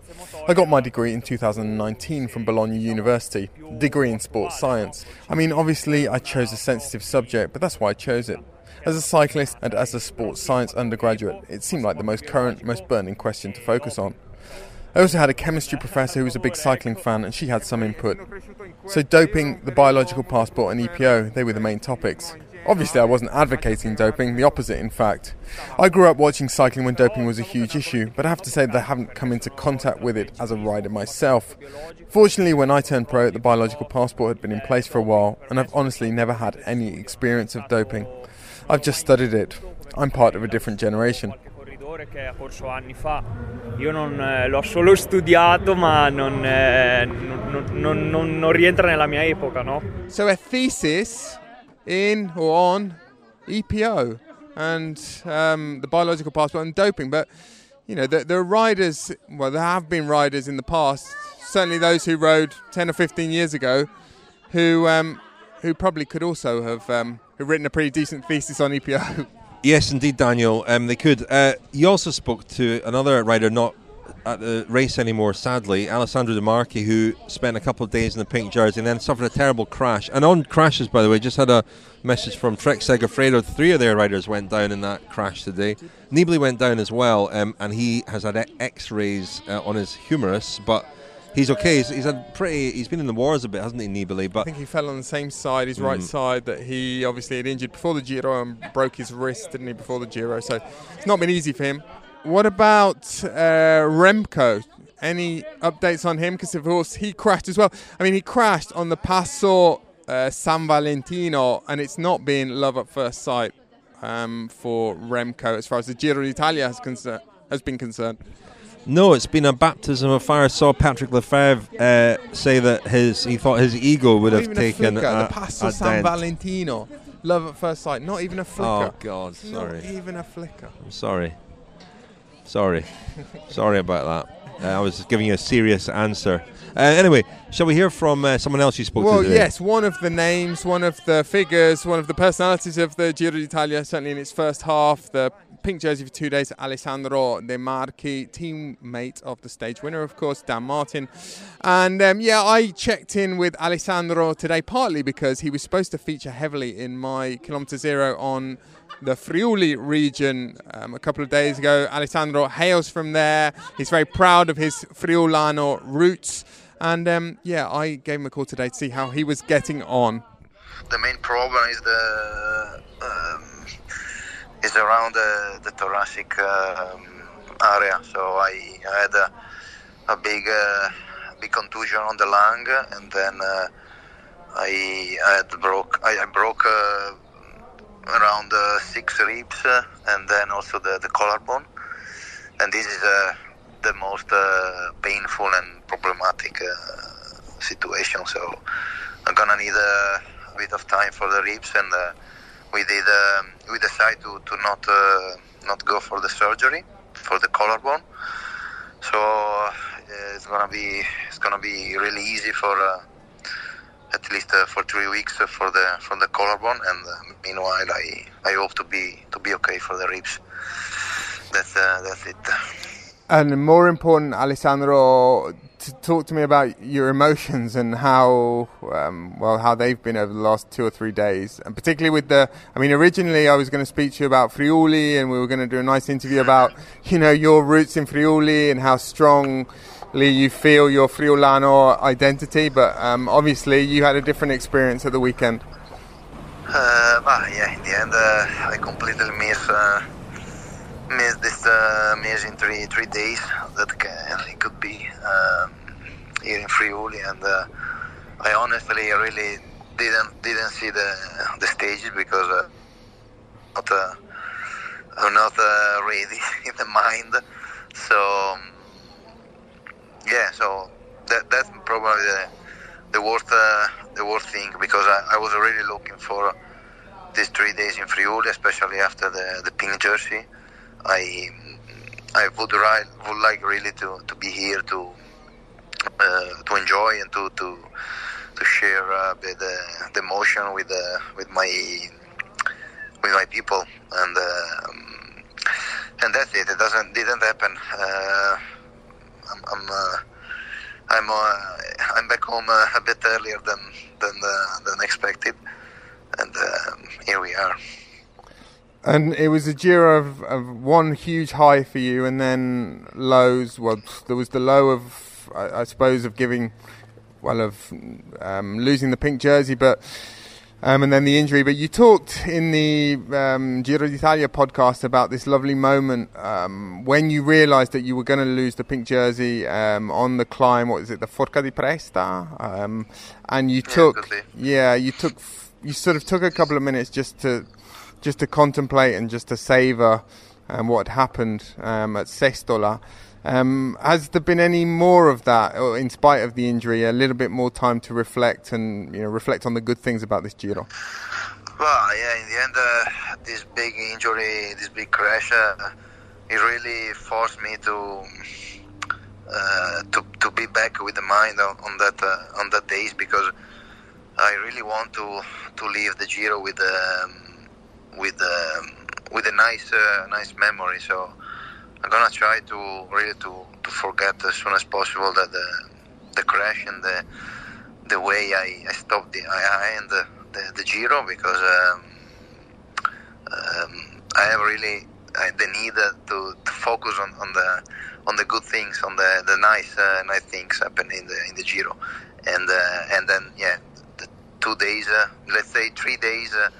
I got my degree in 2019 from Bologna University, degree in sports science. I mean, obviously, I chose a sensitive subject, but that's why I chose it. As a cyclist and as a sports science undergraduate, it seemed like the most current, most burning question to focus on. I also had a chemistry professor who was a big cycling fan, and she had some input. So, doping, the biological passport, and EPO, they were the main topics. Obviously, I wasn't advocating doping, the opposite, in fact. I grew up watching cycling when doping was a huge issue, but I have to say that I haven't come into contact with it as a rider myself. Fortunately, when I turned pro, the biological passport had been in place for a while, and I've honestly never had any experience of doping. I've just studied it. I'm part of a different generation. Che corso anni fa. Io non, eh, l'ho solo studiato, ma non, eh, non- non- rientra nella mia epoca, no? So a thesis in or on EPO and um, the biological passport and doping, but you know there, are riders. Well, there have been riders in the past. Certainly those who rode ten or fifteen years ago, who um, who probably could also have um, written a pretty decent thesis on EPO. Yes, indeed, Daniel. Um, they could. Uh, you also spoke to another rider not at the race anymore, sadly, Alessandro De Marchi, who spent a couple of days in the pink jersey and then suffered a terrible crash. And on crashes, by the way, just had a message from Trek Segafredo. Three of their riders went down in that crash today. Nibali went down as well, um, and he has had X rays uh, on his humerus, but. He's okay. He's, he's had pretty. He's been in the wars a bit, hasn't he, Nibali? But I think he fell on the same side, his right Mm. side, that he obviously had injured before the Giro and broke his wrist, didn't he, before the Giro? So it's not been easy for him. What about uh, Remco? Any updates on him? Because of course he crashed as well. I mean, he crashed on the Passo uh, San Valentino, and it's not been love at first sight um, for Remco as far as the Giro d'Italia has, concer- has been concerned. No, it's been a baptism of fire. I saw Patrick Lefevere uh, say that his he thought his ego would Not have taken a a, the Passo a San dent. Valentino, love at first sight. Not even a flicker. Oh God, sorry. Not even a flicker. I'm sorry. Sorry. sorry about that. Uh, I was giving you a serious answer. Uh, anyway, shall we hear from uh, someone else you spoke Well, to today? yes, one of the names, one of the figures, one of the personalities of the Giro d'Italia, certainly in its first half, the pink jersey for two days, Alessandro De Marchi, teammate of the stage winner, of course, Dan Martin. And um, yeah, I checked in with Alessandro today, partly because he was supposed to feature heavily in my Kilometer Zero on the Friuli region um, a couple of days ago. Alessandro hails from there. He's very proud of his Friulano roots. And um, yeah, I gave him a call today to see how he was getting on. the main problem is the um, is around the, the thoracic um, area. So I, I had a, a big uh, big contusion on the lung, and then uh, I, I had broke I, I broke uh, around uh, six ribs, uh, and then also the, the collarbone. And this is uh, the most painful and problematic situation. So I'm gonna need a bit of time for the ribs, and we did um, we decided to, to not not go for the surgery for the collarbone. So uh, it's gonna be it's gonna be really easy for uh, at least uh, for three weeks for the for the collarbone, and meanwhile I I hope to be to be okay for the ribs. That's that's it. And more important, Alessandro, to talk to me about your emotions and how um, well how they've been over the last two or three days, and particularly with the. I mean, originally I was going to speak to you about Friuli, and we were going to do a nice interview about you know your roots in Friuli and how strongly you feel your Friulano identity. But um, obviously, you had a different experience at the weekend. Uh, yeah, in the end, uh, I completely miss. Uh miss this uh, in three three days that can, it could be um, here in Friuli and uh, I honestly really didn't didn't see the the stages because uh, not uh, I'm not ready in the mind so um, yeah so that that's probably the the worst uh, the worst thing because I, I was really looking for these three days in Friuli especially after the the pink jersey I I would, ride, would like really to, to be here to uh, to enjoy and to to, to share uh, the, the emotion with uh, with my with my people and um, and that's it. It doesn't didn't happen. Uh, I'm I'm, uh, I'm, uh, I'm back home a bit earlier than than than expected, and here we are. And it was a Giro of, of one huge high for you, and then lows. Well, there was the low of, I, I suppose, of giving, well, of um, losing the pink jersey, but um, and then the injury. But you talked in the um, Giro d'Italia podcast about this lovely moment um, when you realised that you were going to lose the pink jersey um, on the climb. What is it, the Forca di Presta? Um, and you took, yeah, you took, you sort of took a couple of minutes just to just to contemplate and just to savour um, what happened um, at Sestola. Um, has there been any more of that, or in spite of the injury, a little bit more time to reflect and you know reflect on the good things about this Giro? Well, yeah, in the end, uh, this big injury, this big crash, uh, it really forced me to uh, to to be back with the mind on, that uh, on that days because I really want to to leave the Giro with. Um, with um, with a nice uh, nice memory. So I'm gonna try to really to, to forget as soon as possible that the the crash and the the way I, I stopped the I, I end the, the, the Giro because um, um, I have really uh, the need to, to focus on, on the on the good things, on the the nice uh, nice things happening in the in the Giro, and uh, and then yeah, the two days, uh, let's say three days uh,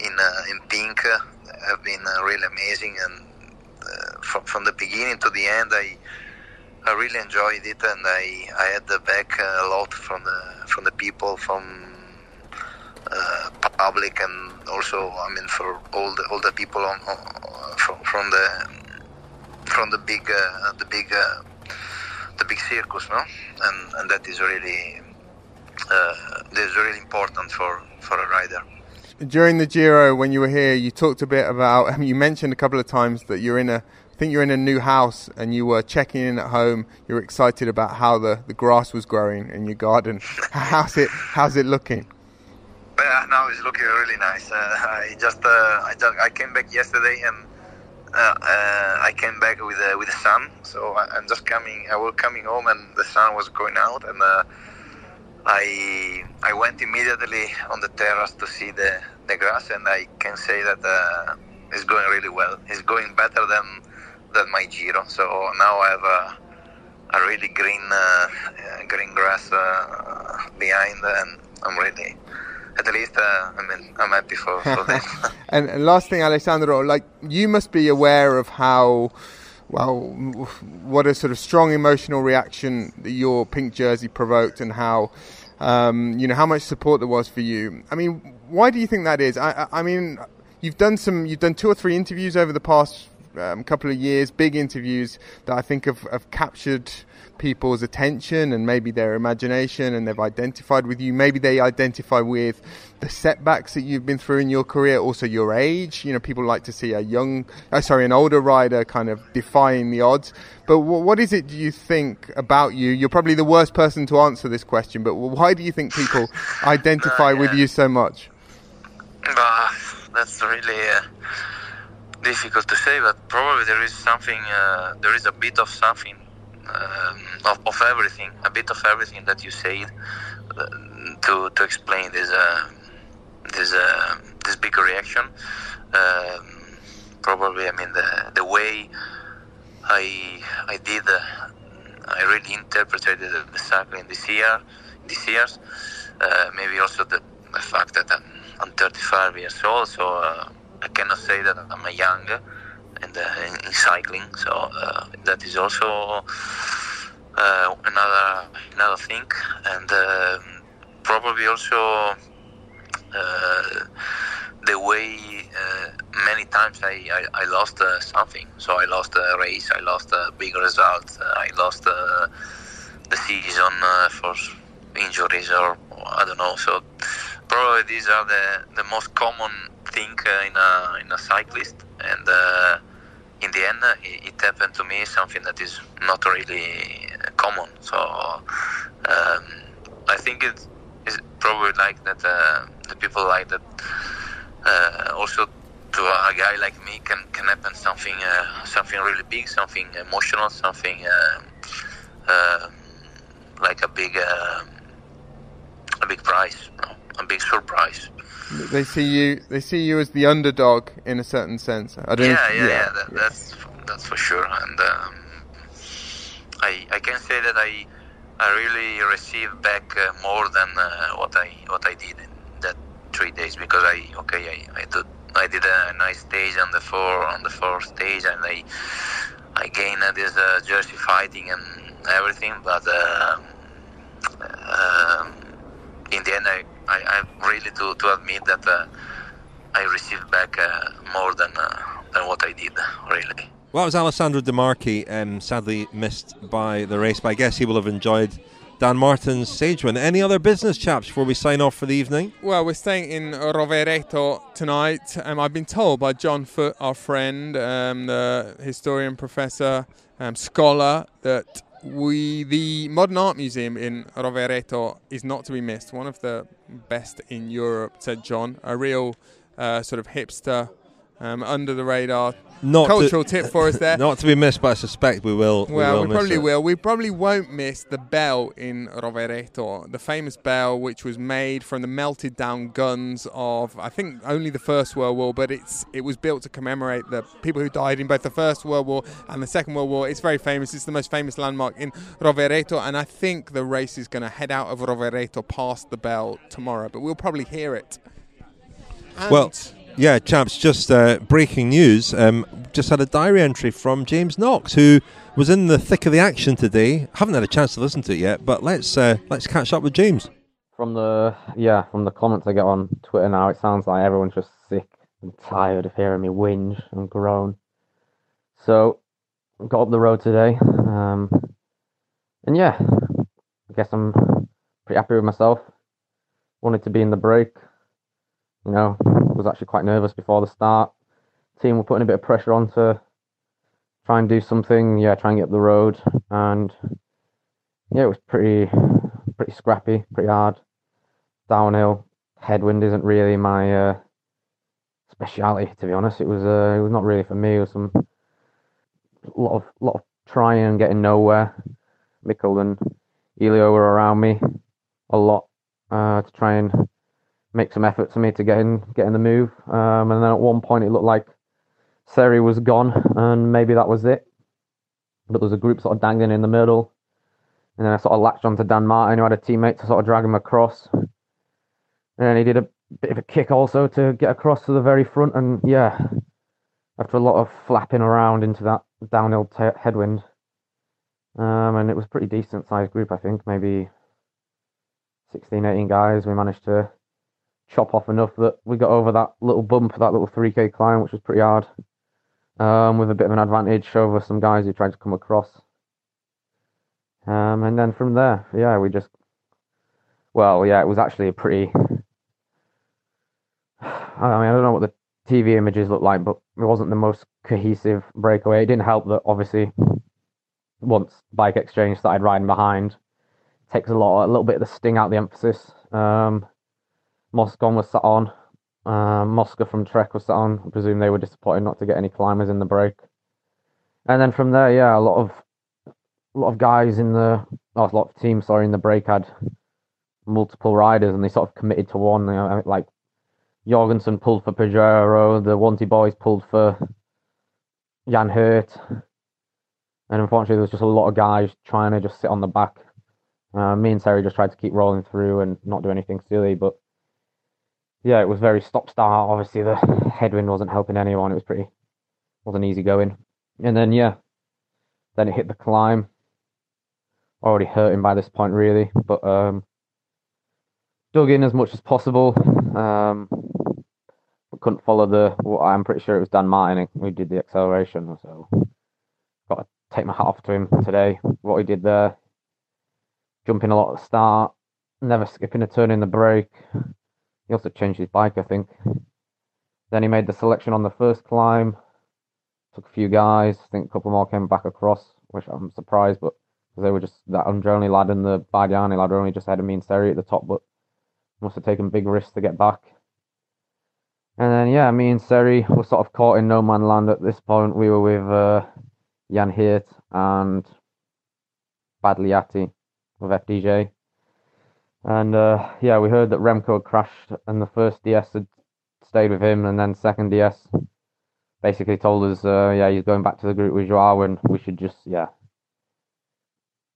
in uh, in pink uh, have been really amazing, and from from the beginning to the end, I I really enjoyed it, and I I had the back a lot from the from the people from. Uh, public and also I mean for all the all the people on, on from from the from the big uh, the big uh, the big circus, no, and and that is really that is really important for for a rider during the Giro when you were here, you talked a bit about. You mentioned a couple of times that you're in a. I think you're in a new house and you were checking in at home. You were excited about how the, the grass was growing in your garden. how's it How's it looking? Yeah, now it's looking really nice. Uh, I just uh, I just I came back yesterday and uh, uh I came back with uh, with the sun. So I, am just coming. I was coming home and the sun was going out and uh, I I went immediately on the terrace to see the, the grass, and I can say that uh, it's going really well. It's going better than than my Giro. So now I have a, a really green uh, green grass uh, behind, and I'm really at least uh, I mean I'm happy for, for them. and, and last thing, Alessandro, like you must be aware of how well, what a sort of strong emotional reaction that your pink jersey provoked, and how um, you know how much support there was for you. I mean, why do you think that is? I, I, mean, you've done some, you've done two or three interviews over the past um, couple of years, big interviews that I think have, have captured people's attention and maybe their imagination and they've identified with you. Maybe they identify with the setbacks that you've been through in your career, also your age. You know, people like to see a young, oh, sorry, an older rider kind of defying the odds. But what is it do you think about you? You're probably the worst person to answer this question, but why do you think people identify uh, yeah. with you so much? Uh, that's really uh, difficult to say, but probably there is something, uh, there is a bit of something um, of, of, everything, a bit of everything that you said uh, to to explain this uh, this uh, this big reaction. Um, probably, I mean the the way I I did, uh, I really interpreted the, the cycling this year, this years. Uh, maybe also the, the fact that I'm, I'm 35 years old, so I cannot say that I'm a young in, the, in, in cycling. So uh, that is also uh, another another thing, and um, probably also uh, the way uh, many times I, I, I lost uh, something. So I lost a race, I lost a big result, I lost the season for injuries or I don't know. So probably these are the, the most common thing in a in a cyclist, and in the end, it, it, happened to me something that is not really common. So um, I think it is probably like that. Uh, the people like that. Uh, also, to a guy like me, can can happen something uh, something really big, something emotional, something uh, um, like a big um, a big prize, a big surprise. They see you. They see you as the underdog in a certain sense. I don't. Yeah, yeah, yeah. yeah, that, That's that's for sure. And um, I I can say that I I really received back uh, more than uh, what I what I did in that three days because I okay I, I did I did a nice stage on the four on the fourth stage and I I gained uh, this uh, jersey fighting and everything, but. Um, um, in the end, I, I, I really do to admit that uh, I received back uh, more than uh, than what I did, really. Well, that was Alessandro De Marchi, um, sadly missed by the race, but I guess he will have enjoyed Dan Martin's stage win. Any other business, chaps, before we sign off for the evening? Well, we're staying in Rovereto tonight. Um, I've been told by John Foot, our friend, um, the historian, professor, um, scholar, that we the Modern Art Museum in Rovereto is not to be missed. One of the best in Europe, said John. A real uh, sort of hipster, um, under the radar not cultural to, tip for us there. Not to be missed, but I suspect we will. Well, we, will we probably will. We probably won't miss the bell in Rovereto, the famous bell which was made from the melted down guns of I think only the First World War, but it's it was built to commemorate the people who died in both the First World War and the Second World War. It's very famous. It's the most famous landmark in Rovereto, and I think the race is going to head out of Rovereto past the bell tomorrow, but we'll probably hear it. And well yeah, chaps, just uh, breaking news. Um, just had a diary entry from James Knox, who was in the thick of the action today. Haven't had a chance to listen to it yet, but let's uh, let's catch up with James. From the yeah, from the comments I get on Twitter now, it sounds like everyone's just sick and tired of hearing me whinge and groan. So, got up the road today, um, and yeah, I guess I'm pretty happy with myself. Wanted to be in the break, you know, was actually quite nervous before the start. Team were putting a bit of pressure on to try and do something. Yeah, try and get up the road, and yeah, it was pretty pretty scrappy, pretty hard. Downhill, headwind isn't really my uh, speciality to be honest. It was uh, it was not really for me. It was some lot of lot of trying and getting nowhere. Mikkel and Elio were around me a lot uh, to try and make some effort for me to get in, get in the move. Um, and then at one point it looked like Serry was gone, and maybe that was it. But there was a group sort of dangling in the middle, and then I sort of latched onto Dan Martin, who had a teammate to sort of drag him across. And then he did a bit of a kick also to get across to the very front, and yeah, after a lot of flapping around into that downhill t- headwind, um, and it was pretty decent sized group, I think, maybe 16, 18 guys. We managed to chop off enough that we got over that little bump, that little 3k climb, which was pretty hard, um, with a bit of an advantage over some guys who tried to come across. Um, and then from there, yeah, we just, well, yeah, it was actually a pretty, I mean, I don't know what the TV images looked like, but it wasn't the most cohesive breakaway. It didn't help that obviously once Bike Exchange started riding behind, takes a lot, a little bit of the sting out of the emphasis. Um, Moscon was sat on. Um, Mosca from Trek was sat on. I presume they were disappointed not to get any climbers in the break. And then from there, yeah, a lot of a lot of guys in the oh, a lot of teams sorry in the break had multiple riders and they sort of committed to one. You know, like Jorgenson pulled for Pedrero, the Wanty boys pulled for Jan Hirt. And unfortunately, there was just a lot of guys trying to just sit on the back. Uh, me and Terry just tried to keep rolling through and not do anything silly, but yeah, it was very stop start. Obviously, the headwind wasn't helping anyone. It was pretty, wasn't easy going. And then yeah, then it hit the climb. Already hurting by this point, really, but um, dug in as much as possible. Um, couldn't follow the. Well, I'm pretty sure it was Dan Martin who did the acceleration, so got to take my hat off to him today. What he did there, jumping a lot at the start, never skipping a turn in the break. He also changed his bike, I think. Then he made the selection on the first climb. Took a few guys. I think a couple more came back across, which I'm surprised, but because they were just that Androni lad and the Bardiani lad were only just ahead of me and Serry at the top, but must have taken big risks to get back. And then yeah, me and Serry were sort of caught in no man land at this point. We were with uh, Jan Hirt and Badliati of FDJ. And uh, yeah, we heard that Remco crashed and the first DS had stayed with him, and then second DS basically told us, uh, yeah, he's going back to the group with Joao, and we should just, yeah,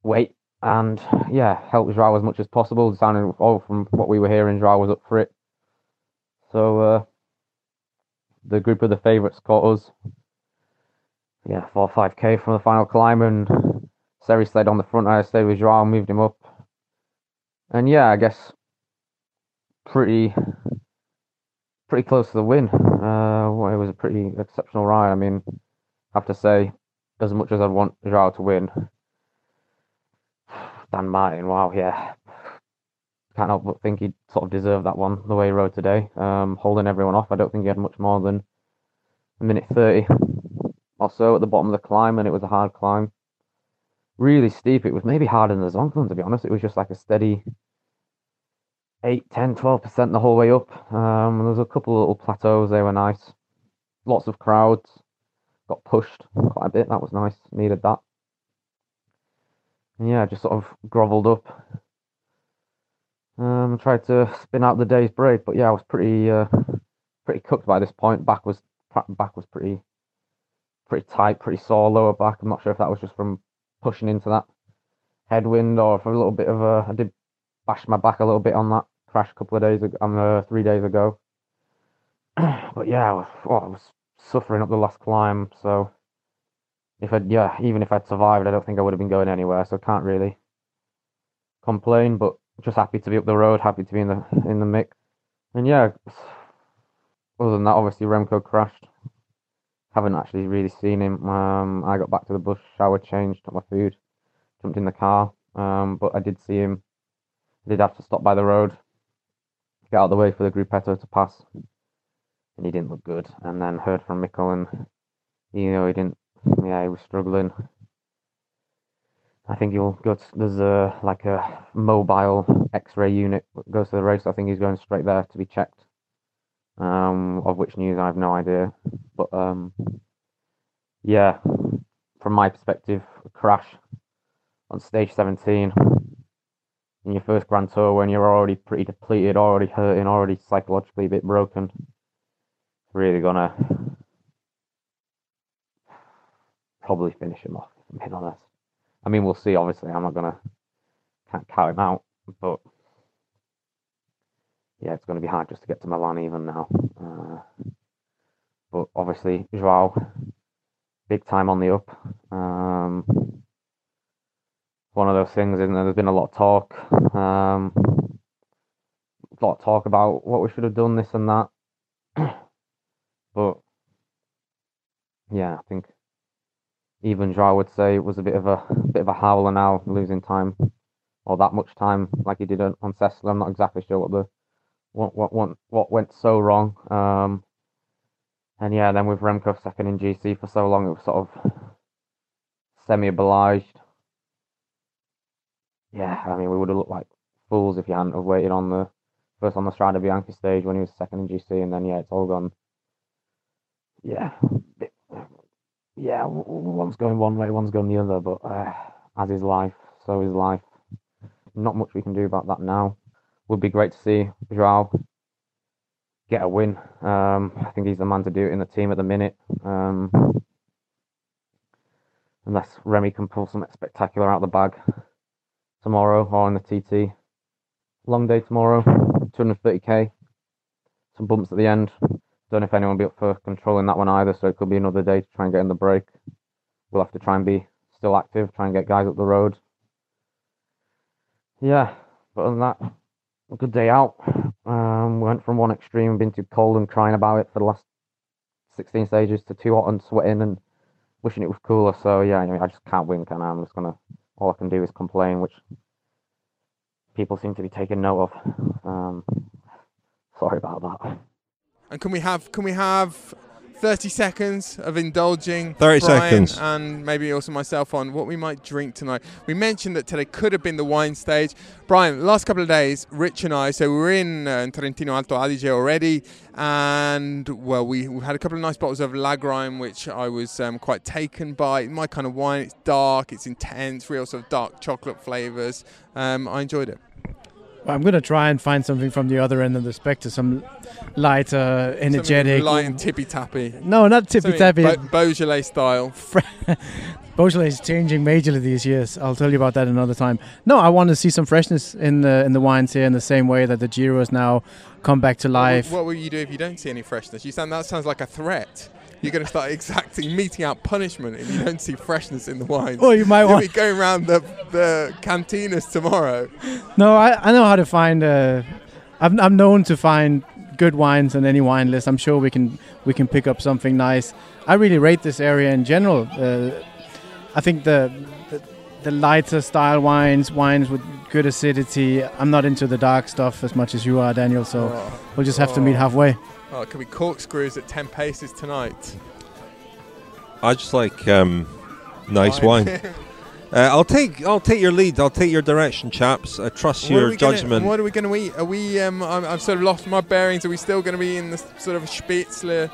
wait and, yeah, help Joao as much as possible. Sounding all from what we were hearing, Joao was up for it. So, uh, the group of the favourites caught us, yeah, 4 5k from the final climb, and Serry stayed on the front. I stayed with Joao, moved him up. And yeah, I guess pretty pretty close to the win. Uh, well, it was a pretty exceptional ride. I mean, I have to say, as much as I'd want Joao to win, Dan Martin, wow, yeah, can't help but think he sort of deserved that one the way he rode today. Um, holding everyone off. I don't think he had much more than a minute thirty or so at the bottom of the climb, and it was a hard climb. Really steep. It was maybe harder than the Zoncolan, to be honest. It was just like a steady 8, 10, 12% the whole way up. Um, there was a couple of little plateaus, they were nice. Lots of crowds. Got pushed quite a bit, that was nice. Needed that. And yeah, just sort of grovelled up. Um, tried to spin out the day's break, but yeah, I was pretty uh, pretty cooked by this point. Back was back was pretty pretty tight, pretty sore lower back. I'm not sure if that was just from pushing into that headwind or for a little bit of a. I did bash my back a little bit on that crash a couple of days ago, um, uh, three days ago. but yeah, I was, oh, I was suffering up the last climb. So if I'd, yeah, even if I'd survived, I don't think I would have been going anywhere. So can't really complain. But just happy to be up the road, happy to be in the in the mix. And yeah, other than that, obviously Remco crashed. Haven't actually really seen him. Um, I got back to the bus, showered, changed, took my food, jumped in the car. Um, but I did see him. I did have to stop by the road, get out of the way for the gruppetto to pass, and he didn't look good. And then heard from Mikkel, and you know he didn't. Yeah, he was struggling. I think he'll go. To, there's a like a mobile X-ray unit that goes to the race. I think he's going straight there to be checked. Um, of which news I have no idea, but um, yeah, from my perspective, a crash on stage 17 in your first Grand Tour when you're already pretty depleted, already hurting, already psychologically a bit broken. Really gonna probably finish him off, if I'm being honest. I mean, we'll see. Obviously, I'm not gonna can't count him out, but yeah, it's going to be hard just to get to Milan even now. Uh, but obviously, Joao, big time on the up. Um, one of those things, and there's been a lot of talk, um, a lot of talk about what we should have done, this and that. but yeah, I think even Joao would say it was a bit of a a bit of a howler now, losing time or that much time like he did on, Sestola. I'm not exactly sure what the what what what, what went so wrong. Um, and yeah, then with Remco second in GC for so long, it was sort of semi obliged. Yeah, I mean, we would have looked like fools if you hadn't have waited on the first on the Strada Bianche stage when he was second in GC, and then yeah, it's all gone. Yeah, yeah, one's going one way, one's going the other, but uh, as is life, so is life. Not much we can do about that now. Would be great to see Joao get a win. Um, I think he's the man to do it in the team at the minute. Um, unless Remy can pull something spectacular out of the bag tomorrow or on the TT. Long day tomorrow, 230k. Some bumps at the end. Don't know if anyone will be up for controlling that one either, so it could be another day to try and get in the break. We'll have to try and be still active, try and get guys up the road. Yeah, but other than that, a good day out. Um, went from one extreme, been too cold and crying about it for the last 16 stages, to too hot and sweating and wishing it was cooler. So yeah, I, mean, I just can't win, can I? I'm just gonna, all I can do is complain, which people seem to be taking note of. Um, sorry about that. And can we have can we have 30 seconds of indulging 30 Brian seconds. and maybe also myself on what we might drink tonight. We mentioned that today could have been the wine stage. Brian, last couple of days, Rich and I, so we were in, uh, in Trentino Alto Adige already, and well, we, we had a couple of nice bottles of Lagrein, which I was um, quite taken by. My kind of wine, it's dark, it's intense, real sort of dark chocolate flavours. Um, I enjoyed it. I'm going to try and find something from the other end of the spectrum, some lighter, uh, energetic. Something light and tippy tappy. No, not tippy tappy. Bo- Beaujolais style. Beaujolais is changing majorly these years. I'll tell you about that another time. No, I want to see some freshness in the in the wines here, in the same way that the Giro has now come back to life. What, what will you do if you don't see any freshness? You sound that sounds like a threat. You're going to start exacting, meting out punishment if you don't see freshness in the wine. Well, you might You'll want- be going around the the cantinas tomorrow. No, I, I know how to find. Uh, I'm I'm known to find good wines on any wine list. I'm sure we can we can pick up something nice. I really rate this area in general. Uh, I think the, the the lighter style wines, wines with good acidity. I'm not into the dark stuff as much as you are, Daniel. So Oh. we'll just have to meet Oh. halfway. Oh, it could be corkscrews at 10 paces tonight. I just like um, nice Wine. wine. uh, I'll take I'll take your lead. I'll take your direction, chaps. I trust What your we gonna- judgment. what are we going to eat? Are we? Um, I'm, I've sort of lost my bearings. Are we still going to be in the sort of Spätzle,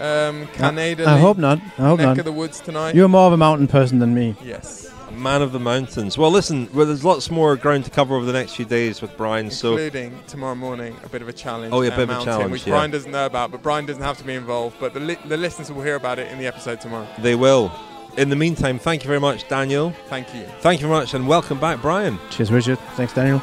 um, Canada? I hope not. I hope neck not. of the woods tonight. You're more of a mountain person than me. Yes. A man of the mountains. Well, listen, well, there's lots more ground to cover over the next few days with Brian. So including tomorrow morning a bit of a challenge. Oh, yeah, a bit of a challenge, which yeah. Brian doesn't know about, but Brian doesn't have to be involved. But the li- the listeners will hear about it in the episode tomorrow. they will. In the meantime, thank you very much, Daniel. Thank you. Thank you very much, and welcome back, Brian. Cheers, Richard. Thanks, Daniel.